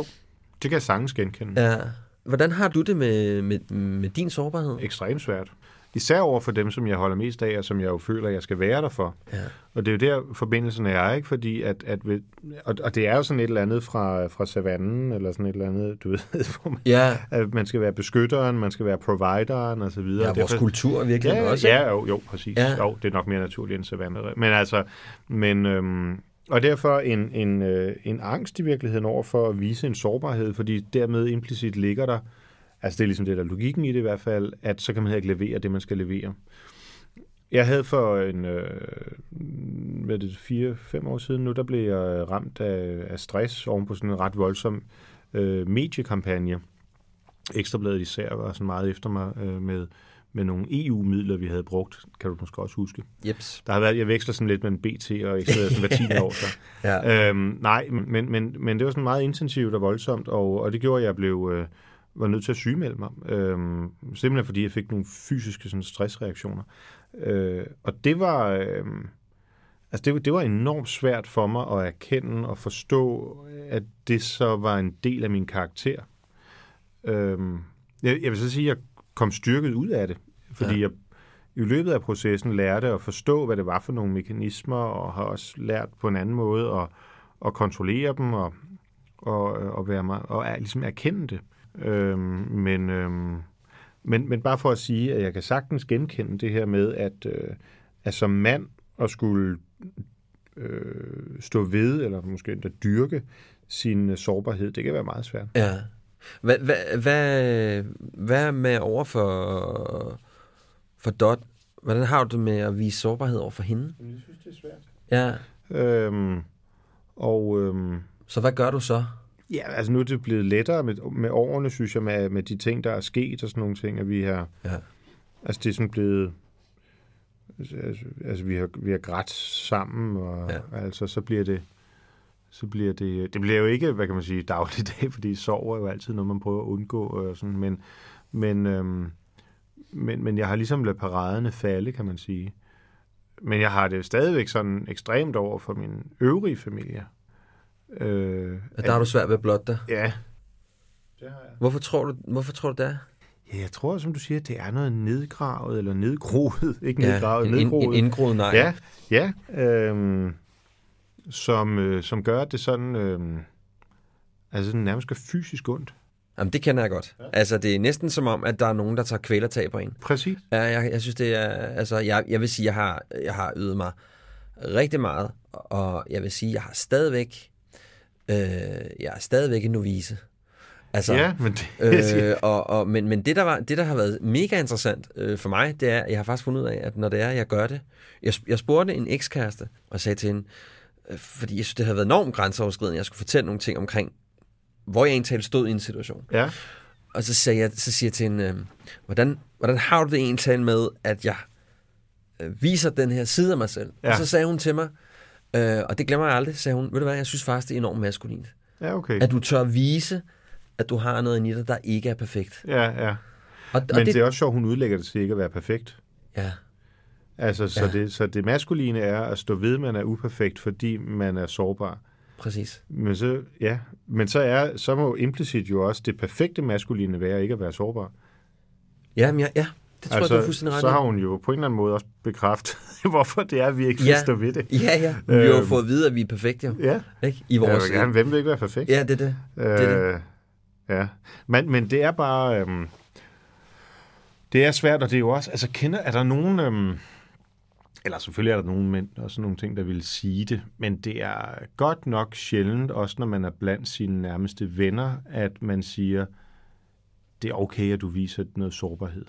det kan jeg sagtens genkende. Ja. Hvordan har du det med, med, med din sårbarhed? ekstremt svært. Især over for dem, som jeg holder mest af, og som jeg jo føler, jeg skal være der for. Ja. Og det er jo der, forbindelsen er, ikke? Fordi at, at ved, og, og det er jo sådan et eller andet fra, fra savannen, eller sådan et eller andet, du ved, hvor man, Ja, at man skal være beskytteren, man skal være provideren, og så videre. ja vores Derfor- kultur virkelig ja, også. Ja, jo, jo, præcis. Ja. Jo, det er nok mere naturligt end savanne. Men altså, men, øhm, og derfor en, en, øh, en angst i virkeligheden over for at vise en sårbarhed, fordi dermed implicit ligger der, altså det er ligesom det der er logikken i det i hvert fald, at så kan man heller ikke levere det, man skal levere. Jeg havde for en, øh, hvad er det, fire, fem år siden nu, der blev jeg ramt af, af stress oven på sådan en ret voldsom øh, mediekampagne. Ekstrabladet især var sådan meget efter mig øh, med, med nogle EU-midler, vi havde brugt, kan du måske også huske. Jeps. Der har været, jeg veksler sådan lidt mellem BT og Ekstrabladet sådan hver 10 år. Så. Ja. Øhm, nej, men, men, men det var sådan meget intensivt og voldsomt, og, og det gjorde, at jeg blev, øh, var nødt til at sygemelde mig. Øhm, simpelthen fordi jeg fik nogle fysiske sådan, stressreaktioner. Øh, og det var, øh, altså det, var- det var enormt svært for mig at erkende og forstå, at det så var en del af min karakter. Øhm, jeg, jeg vil så sige, at jeg kom styrket ud af det, fordi Ja. jeg i løbet af processen lærte at forstå, hvad det var for nogle mekanismer, og har også lært på en anden måde at, at kontrollere dem og, og, og, være meget, og er, ligesom erkende det. Øhm, men, øhm, men, men bare for at sige, at jeg kan sagtens genkende det her med, at, øh, at som mand at skulle øh, stå ved, eller måske endda dyrke sin øh, sårbarhed, det kan være meget svært. Ja. Hvad, hvad, hvad, hvad med over for, for Dot? Hvordan har du det med at vise sårbarhed over for hende? Jeg synes, det er svært. Ja. Øhm, og øhm, Så hvad gør du så? Ja, altså nu er det blevet lettere med, med årene, synes jeg, med, med de ting, der er sket og sådan nogle ting, at vi har, Ja. altså det er sådan blevet, altså, altså vi har, vi har grædt sammen, og Ja. altså så bliver det, så bliver det, det bliver jo ikke, hvad kan man sige, dagligdag, fordi sorg er jo altid noget, man prøver at undgå, og sådan, men, men, øhm, men, men jeg har ligesom ladet paraderne falde, kan man sige. Men jeg har det stadigvæk sådan ekstremt over for min øvrige familie. Øh, At der har du svært ved at blotte dig. Ja. Hvorfor tror du, hvorfor tror du det er? ja, jeg tror, som du siger, det er noget nedgravet eller nedgroet. Ikke nedgravet, en, en, nedgroet. en indgroet nej. Ja, ja. Øhm, som, øh, som gør, at det sådan, øhm, altså sådan nærmest gør fysisk ondt. Jamen, det kender jeg godt. Ja. Altså, det er næsten som om, at der er nogen, der tager kvælertag på en. Præcis. Ja, jeg, jeg synes, det er... Altså, jeg, jeg vil sige, jeg har, jeg har ydet mig rigtig meget, og jeg vil sige, jeg har stadigvæk... Øh, jeg er stadigvæk en novise. Altså, Ja, men det, Øh, og, og, men men det, der var, det, der har været mega interessant øh, for mig, det er, at jeg har faktisk fundet ud af, at når det er, jeg gør det... Jeg, jeg spurgte en ekskæreste, og sagde til hende, øh, fordi jeg synes, det havde været enormt grænseoverskridende, jeg skulle fortælle nogle ting omkring, hvor jeg egentlig stod i en situation. ja, Og så siger jeg, så siger jeg til hende, øh, hvordan, hvordan har du det egentlig med, at jeg øh, viser den her side af mig selv? Ja. Og så sagde hun til mig, øh, og det glemmer jeg aldrig, sagde hun, ved du hvad, jeg synes faktisk, det er enormt maskulint. Ja, okay. At du tør vise, at du har noget i dig, der ikke er perfekt. Ja, ja. Og, og Men det... det er også sjovt, hun udlægger det til ikke at være perfekt. Ja, Altså, så, Ja. det, så det maskuline er at stå ved, at man er uperfekt, fordi man er sårbar. præcis. Men så, ja, men så, er, så må implicit jo også det perfekte maskuline være ikke at være sårbar. Ja, men ja, ja det tror altså, jeg, du er fuldstændig ret så har hun jo på en eller anden måde også bekræftet, hvorfor det er, at vi ikke Ja. stå ved det. Ja, ja. Vi har jo Øhm. fået at vide, at vi er perfekte, jo. Ja, Ikke? I vores... vil gerne, hvem vil ikke være perfekt? Ja, det er det. det, er det. Øh, ja, men, men det er bare... Øhm, det er svært, og det er jo også... Altså, kender, er der nogen... Øhm, eller selvfølgelig er der nogen mænd og sådan nogle ting, der vil sige det, men det er godt nok sjældent, også når man er blandt sine nærmeste venner, at man siger, det er okay, at du viser noget sårbarhed.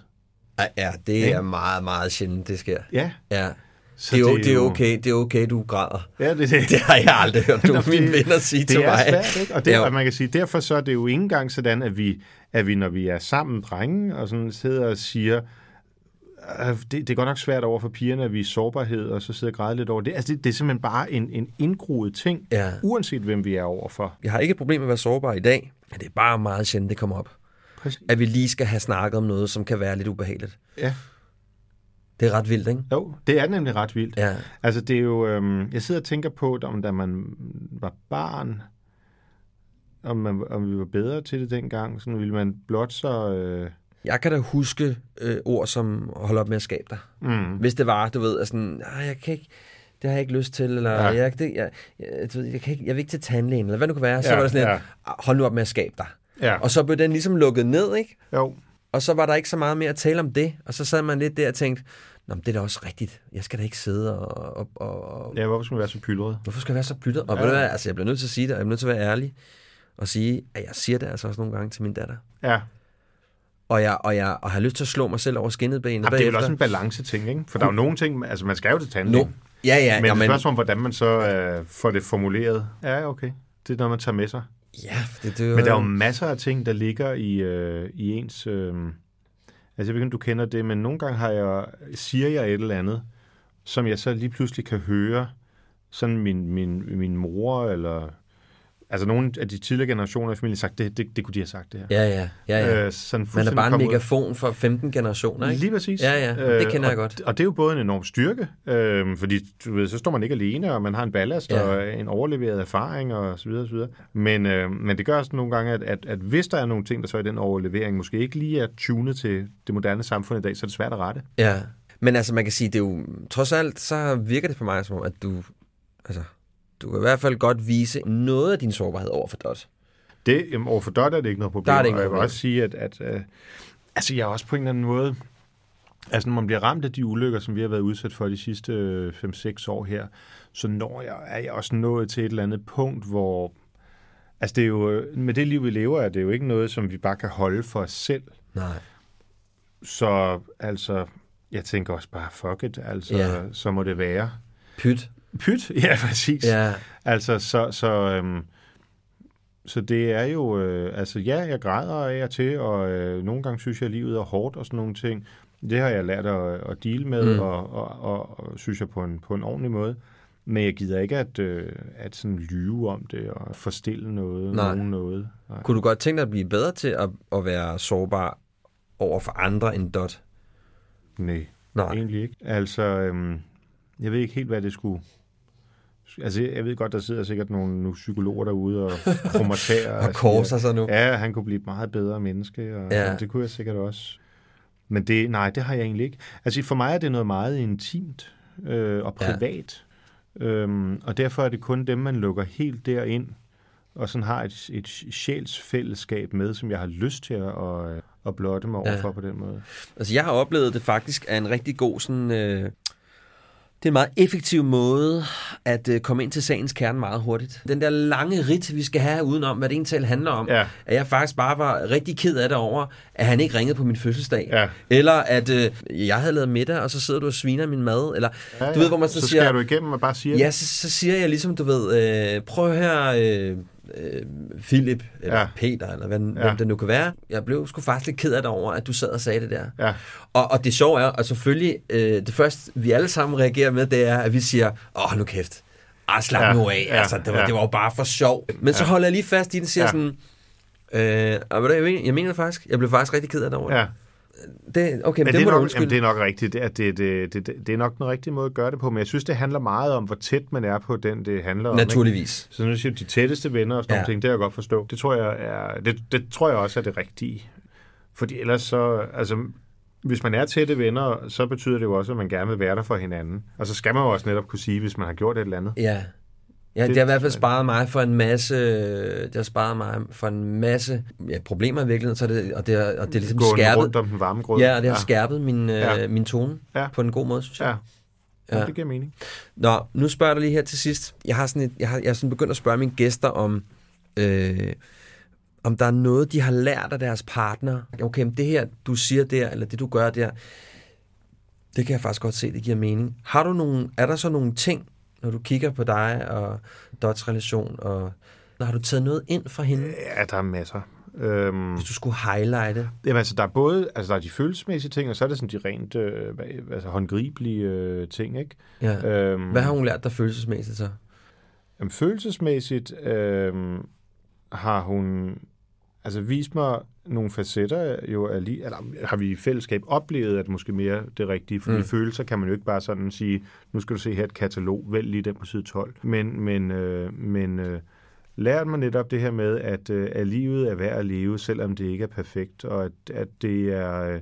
Ja, Ja, det Ikke? er meget, meget sjældent, det sker. Ja, Ja. så Det er, jo, det, er okay, det er okay, du græder. Ja, det, det. Det har jeg aldrig hørt nogen mine det- venner sige det til er mig. Svært, ikke? Og, det, Ja. og man kan sige, derfor så er det jo ikke engang sådan, at vi, at vi når vi er sammen drenge, og sådan sidder og siger, "Øh, det, det er godt nok svært over for pigerne at vise sårbarhed, og så sidder og græde lidt over det. Altså, det, det er simpelthen bare en, en indgroet ting, Ja. uanset hvem vi er overfor. Jeg har ikke et problem med at være sårbar i dag, men det er bare meget sjældent, det kommer op. Præcis. At vi lige skal have snakket om noget, som kan være lidt ubehageligt. Ja. Det er ret vildt, ikke? Jo, det er nemlig ret vildt. Ja. Altså, det er jo... Øhm, jeg sidder og tænker på, om da man var barn, om, man, om vi var bedre til det dengang. Sådan ville man blot så... Øh, Jeg kan da huske øh, ord som hold op med at skabe dig. mm, Hvis det var, du ved, at sådan, "Ej, jeg kan ikke, det har jeg ikke lyst til, eller Ja. jeg, det, jeg, jeg, jeg, kan ikke, jeg vil ikke til tandlægen, eller hvad det kunne være. Så Ja, var det sådan ja. "Ah, hold nu op med at skabe dig. Ja, Og så blev den ligesom lukket ned, ikke? jo, Og så var der ikke så meget mere at tale om det. Og så sad man lidt der og tænkte, Nå, men det er da også rigtigt. Jeg skal da ikke sidde og... og, og, ja, hvorfor skulle man være så pyldret? Hvorfor skal jeg være så pyttet? Og Ja. ved du hvad, altså, jeg bliver nødt til at sige det, og jeg bliver nødt til at være ærlig og sige, at jeg siger det altså også nogle gange til min datter. Ja, Og jeg, og jeg og har lyst til at slå mig selv over skinnet benet Jamen, det er vel også en balance ting, ikke? For der er jo nogle ting, altså man skal jo til no. tandlægen. Ja, ja, men ja, det men, er spørgsmål om, hvordan man så øh, får det formuleret. Ja, okay. Det er noget, man tager med sig ja, det, det, Men der er jo masser af ting, der ligger i, øh, i ens... Øh, altså, jeg ved ikke, om du kender det, men nogle gange har jeg, siger jeg et eller andet, som jeg så lige pludselig kan høre, sådan min, min, min mor, eller... Altså, nogle af de tidligere generationer i familien sagt, det, det, det kunne de have sagt, det her. Ja, ja, ja, ja. Øh, sådan Man er bare en kommet ud- megafon for 15 generationer, ikke? Lige præcis. Ja, ja, det kender og, jeg godt. Og det er jo både en enorm styrke, øh, fordi du ved, så står man ikke alene, og man har en ballast Ja. og en overleveret erfaring og så videre, så videre. Men, øh, men det gør også nogle gange, at, at, at hvis der er nogle ting, der så i den overlevering måske ikke lige er tunet til det moderne samfund i dag, så er det svært at rette. Ja. Men altså, man kan sige, det er jo, trods alt, så virker det på mig som om, at du, altså, du kan i hvert fald godt vise noget af din sårbarhed over for Dot. Det, jamen, overfor Dot er det ikke noget problem. Der er det ikke og jeg vil også sige, at, at øh, altså, jeg er også på en eller anden måde, altså når man bliver ramt af de ulykker, som vi har været udsat for de sidste øh, 5-6 år her, så når jeg, er jeg også nået til et eller andet punkt, hvor, altså det er jo, øh, med det liv, vi lever, er det jo ikke noget, som vi bare kan holde for os selv. Nej. Så altså, jeg tænker også bare, fuck it, altså, Ja. så må det være. Pyt. Pyt, ja, præcis. Ja. Altså, så, så, øhm, så det er jo, øh, altså ja, jeg græder af og til, og øh, nogle gange synes jeg, at livet er hårdt og sådan nogle ting. Det har jeg lært at, at deal med, Mm. og, og, og, og synes jeg på en, på en ordentlig måde. Men jeg gider ikke at, øh, at sådan lyve om det og forstille noget, Nej. nogen noget. Nej. Kunne du godt tænke dig at blive bedre til at, at være sårbar over for andre end Dot? Nej, Nej. egentlig ikke. Altså, øhm, jeg ved ikke helt, hvad det skulle... Altså, jeg ved godt, der sidder sikkert nogle, nogle psykologer derude og kromatarer. Og korser sig nu. Ja, han kunne blive et meget bedre menneske, og Ja. det kunne jeg sikkert også. Men det, nej, det har jeg egentlig ikke. Altså, for mig er det noget meget intimt øh, og privat. Ja. Øhm, og derfor er det kun dem, man lukker helt derind, og sådan har et, et sjælsfællesskab med, som jeg har lyst til at, at, at blotte mig overfor Ja. på den måde. Altså, jeg har oplevet det faktisk af en rigtig god sådan... Øh, det er en meget effektiv måde at øh, komme ind til sagens kerne meget hurtigt. Den der lange rit, vi skal have udenom, hvad det egentlig handler om, Ja. at jeg faktisk bare var rigtig ked af det over, at han ikke ringede på min fødselsdag. Ja. Eller at øh, jeg havde lavet middag, og så sidder du og sviner min mad. Eller Ja, du ved, hvor man så, så siger... skal du igennem og bare sige Ja, så, så siger jeg ligesom, du ved, øh, prøv her, øh, øh, Philip, eller Ja. ja. Peter, eller hvad, ja. Ja. hvem det nu kan være. Jeg blev sgu faktisk lidt ked af det over, at du sad og sagde det der. Ja. Og, og det sjove er, og selvfølgelig, øh, det første, vi alle sammen reagerer med, det er, at vi siger, åh, nu kæft. Ah, slap Ja, ja, nu af. ja, Ja, altså, det, var, ja. det var jo bare for sjov. Men så holder jeg lige fast i den og siger Ja. ja. sådan, øh, og ved du, jeg, mener, jeg mener det faktisk, jeg blev faktisk rigtig ked af det over. Ja. Det, okay, men det, det, er nok, jamen, det er nok rigtigt. Det, er- det, det, det, det, er nok den rigtige måde at gøre det på, men jeg synes, det handler meget om, hvor tæt man er på den, det handler om. ikke? Naturligvis. Så nu siger de tætteste venner og sådan ja. Ting, det kan jeg godt forstå. Det tror jeg, er, det, det tror jeg også er det rigtige. Fordi ellers så, altså, hvis man er tætte venner, så betyder det jo også, at man gerne vil være der for hinanden. Og så skal man jo også netop kunne sige, hvis man har gjort et eller andet. Ja. Ja, det, Det- har i hvert fald sparet mig for en masse, det har sparet mig for en masse ja, problemer i virkeligheden, så det, og det, har, og det er ligesom Gå skærpet. rundt om den varme grød. Ja, og det har ja. skærpet min, øh, Ja. ja. min tone ja. på en god måde, synes jeg. Ja. Ja, Ja. det giver mening. Nå, nu spørger jeg dig lige her til sidst. Jeg har, sådan et, jeg har, jeg har sådan begyndt at spørge mine gæster om, øh, om der er noget, de har lært af deres partner. Okay, men det her, du siger der, eller det du gør der, det kan jeg faktisk godt se, det giver mening. Har du nogle, er der så nogle ting, når du kigger på dig og Dots relation, og har du taget noget ind fra hende, Ja, der er masser. Øhm, hvis du skulle highlighte? Jamen, altså, der er både altså, der er de følelsesmæssige ting, og så er det sådan de rent øh, altså, håndgribelige øh, ting, ikke? Ja. Øhm, Hvad har hun lært dig følelsesmæssigt så? Jamen, følelsesmæssigt øh, har hun altså vist mig nogle facetter, jo er lige, eller har vi i fællesskab oplevet, at måske mere det rigtige, fordi mm. Følelser kan man jo ikke bare sådan sige, nu skal du se her et katalog, vælg lige den på side 12. Men, men, øh, men øh, lært mig netop det her med, at, øh, at livet er værd at leve, selvom det ikke er perfekt, og at, at det er, øh,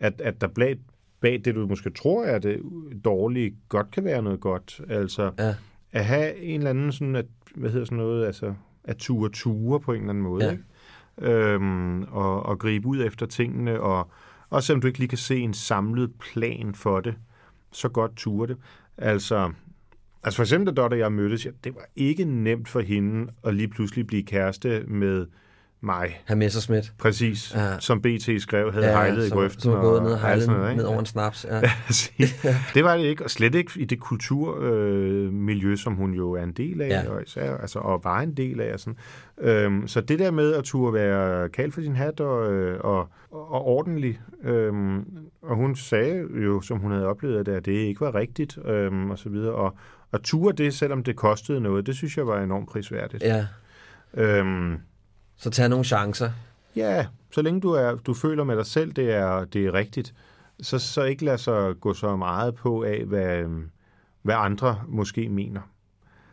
at, at der bag, bag det, du måske tror er det dårlige, godt kan være noget godt. Altså, Ja. at have en eller anden sådan, at, hvad hedder sådan noget, altså, at ture ture på en eller anden måde, Ja. ikke? Øhm, og, og gribe ud efter tingene, og også selvom du ikke lige kan se en samlet plan for det, så godt ture det. Altså, altså for eksempel, da Dotter og jeg mødtes, ja, det var ikke nemt for hende at lige pludselig blive kæreste med mig. Herr Messerschmidt? Præcis, ja. Som BT skrev, havde ja, hejlet i som, grøften. Som gået og ned og alt sådan hejlet noget, ned over en snaps. Ja. Det var det ikke, og slet ikke i det kulturmiljø, øh, miljø, som hun jo er en del af, ja. Og, især, altså, og var en del af. Sådan. Øhm, så det der med at turde være kald for sin hat og, øh, og, og ordentlig, øhm, og hun sagde jo, som hun havde oplevet, at det ikke var rigtigt, øhm, og så videre, og, og ture det, selvom det kostede noget, det synes jeg var enormt prisværdigt. ja. Øhm, Så tag nogle chancer. Ja, så længe du, er, du føler med dig selv, det er, det er rigtigt, så, så ikke lad sig gå så meget på af, hvad, hvad andre måske mener.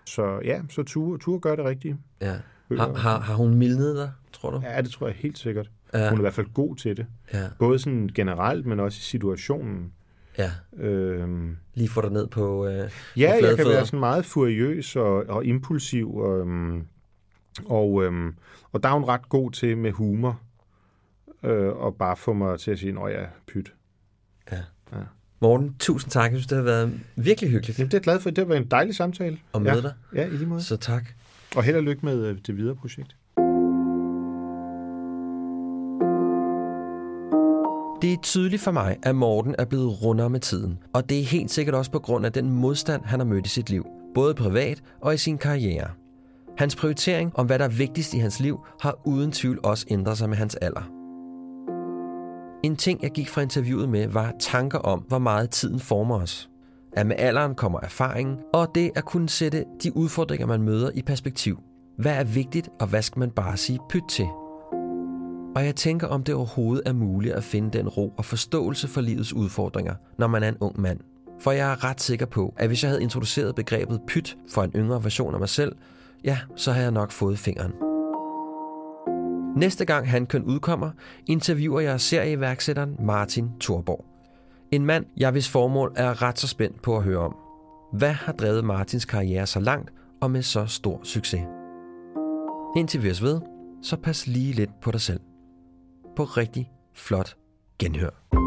Så ja, så Ture, Ture gør det rigtige. Ja. Har, har, har hun mildnet dig, tror du? Ja, det tror jeg helt sikkert. Ja. Hun er i hvert fald god til det. Ja. Både sådan generelt, men også i situationen. ja. Øhm, Lige få dig ned på, øh, ja, på jeg kan være sådan meget furiøs og, og impulsiv, og, øhm, og, øhm, og der er hun ret god til med humor, øh, og bare få mig til at sige, at ja, pyt. Morten, tusind tak. Jeg synes, det har været virkelig hyggeligt Jamen, det er jeg glad for. Det har været en dejlig samtale. at møde ja. dig. Ja, i lige måde. Så tak. Og held og lykke med øh, det videre projekt. Det er tydeligt for mig, at Morten er blevet rundere med tiden. Og det er helt sikkert også på grund af den modstand, han har mødt i sit liv. Både privat og i sin karriere. Hans prioritering om, hvad der er vigtigst i hans liv, har uden tvivl også ændret sig med hans alder. En ting, jeg gik fra interviewet med, var tanker om, hvor meget tiden former os. At med alderen kommer erfaringen, og det at kunne sætte de udfordringer, man møder i perspektiv. Hvad er vigtigt, og hvad skal man bare sige pyt til? Og jeg tænker, om det overhovedet er muligt at finde den ro og forståelse for livets udfordringer, når man er en ung mand. For jeg er ret sikker på, at hvis jeg havde introduceret begrebet pyt for en yngre version af mig selv, ja, så har jeg nok fået fingeren. Næste gang Handkøn udkommer, interviewer jeg serieværksætteren Martin Thorborg. En mand, jeg hvis formål er ret så spændt på at høre om. Hvad har drevet Martins karriere så langt og med så stor succes? Indtil vi os ved, så pas lige lidt på dig selv. På rigtig flot genhør.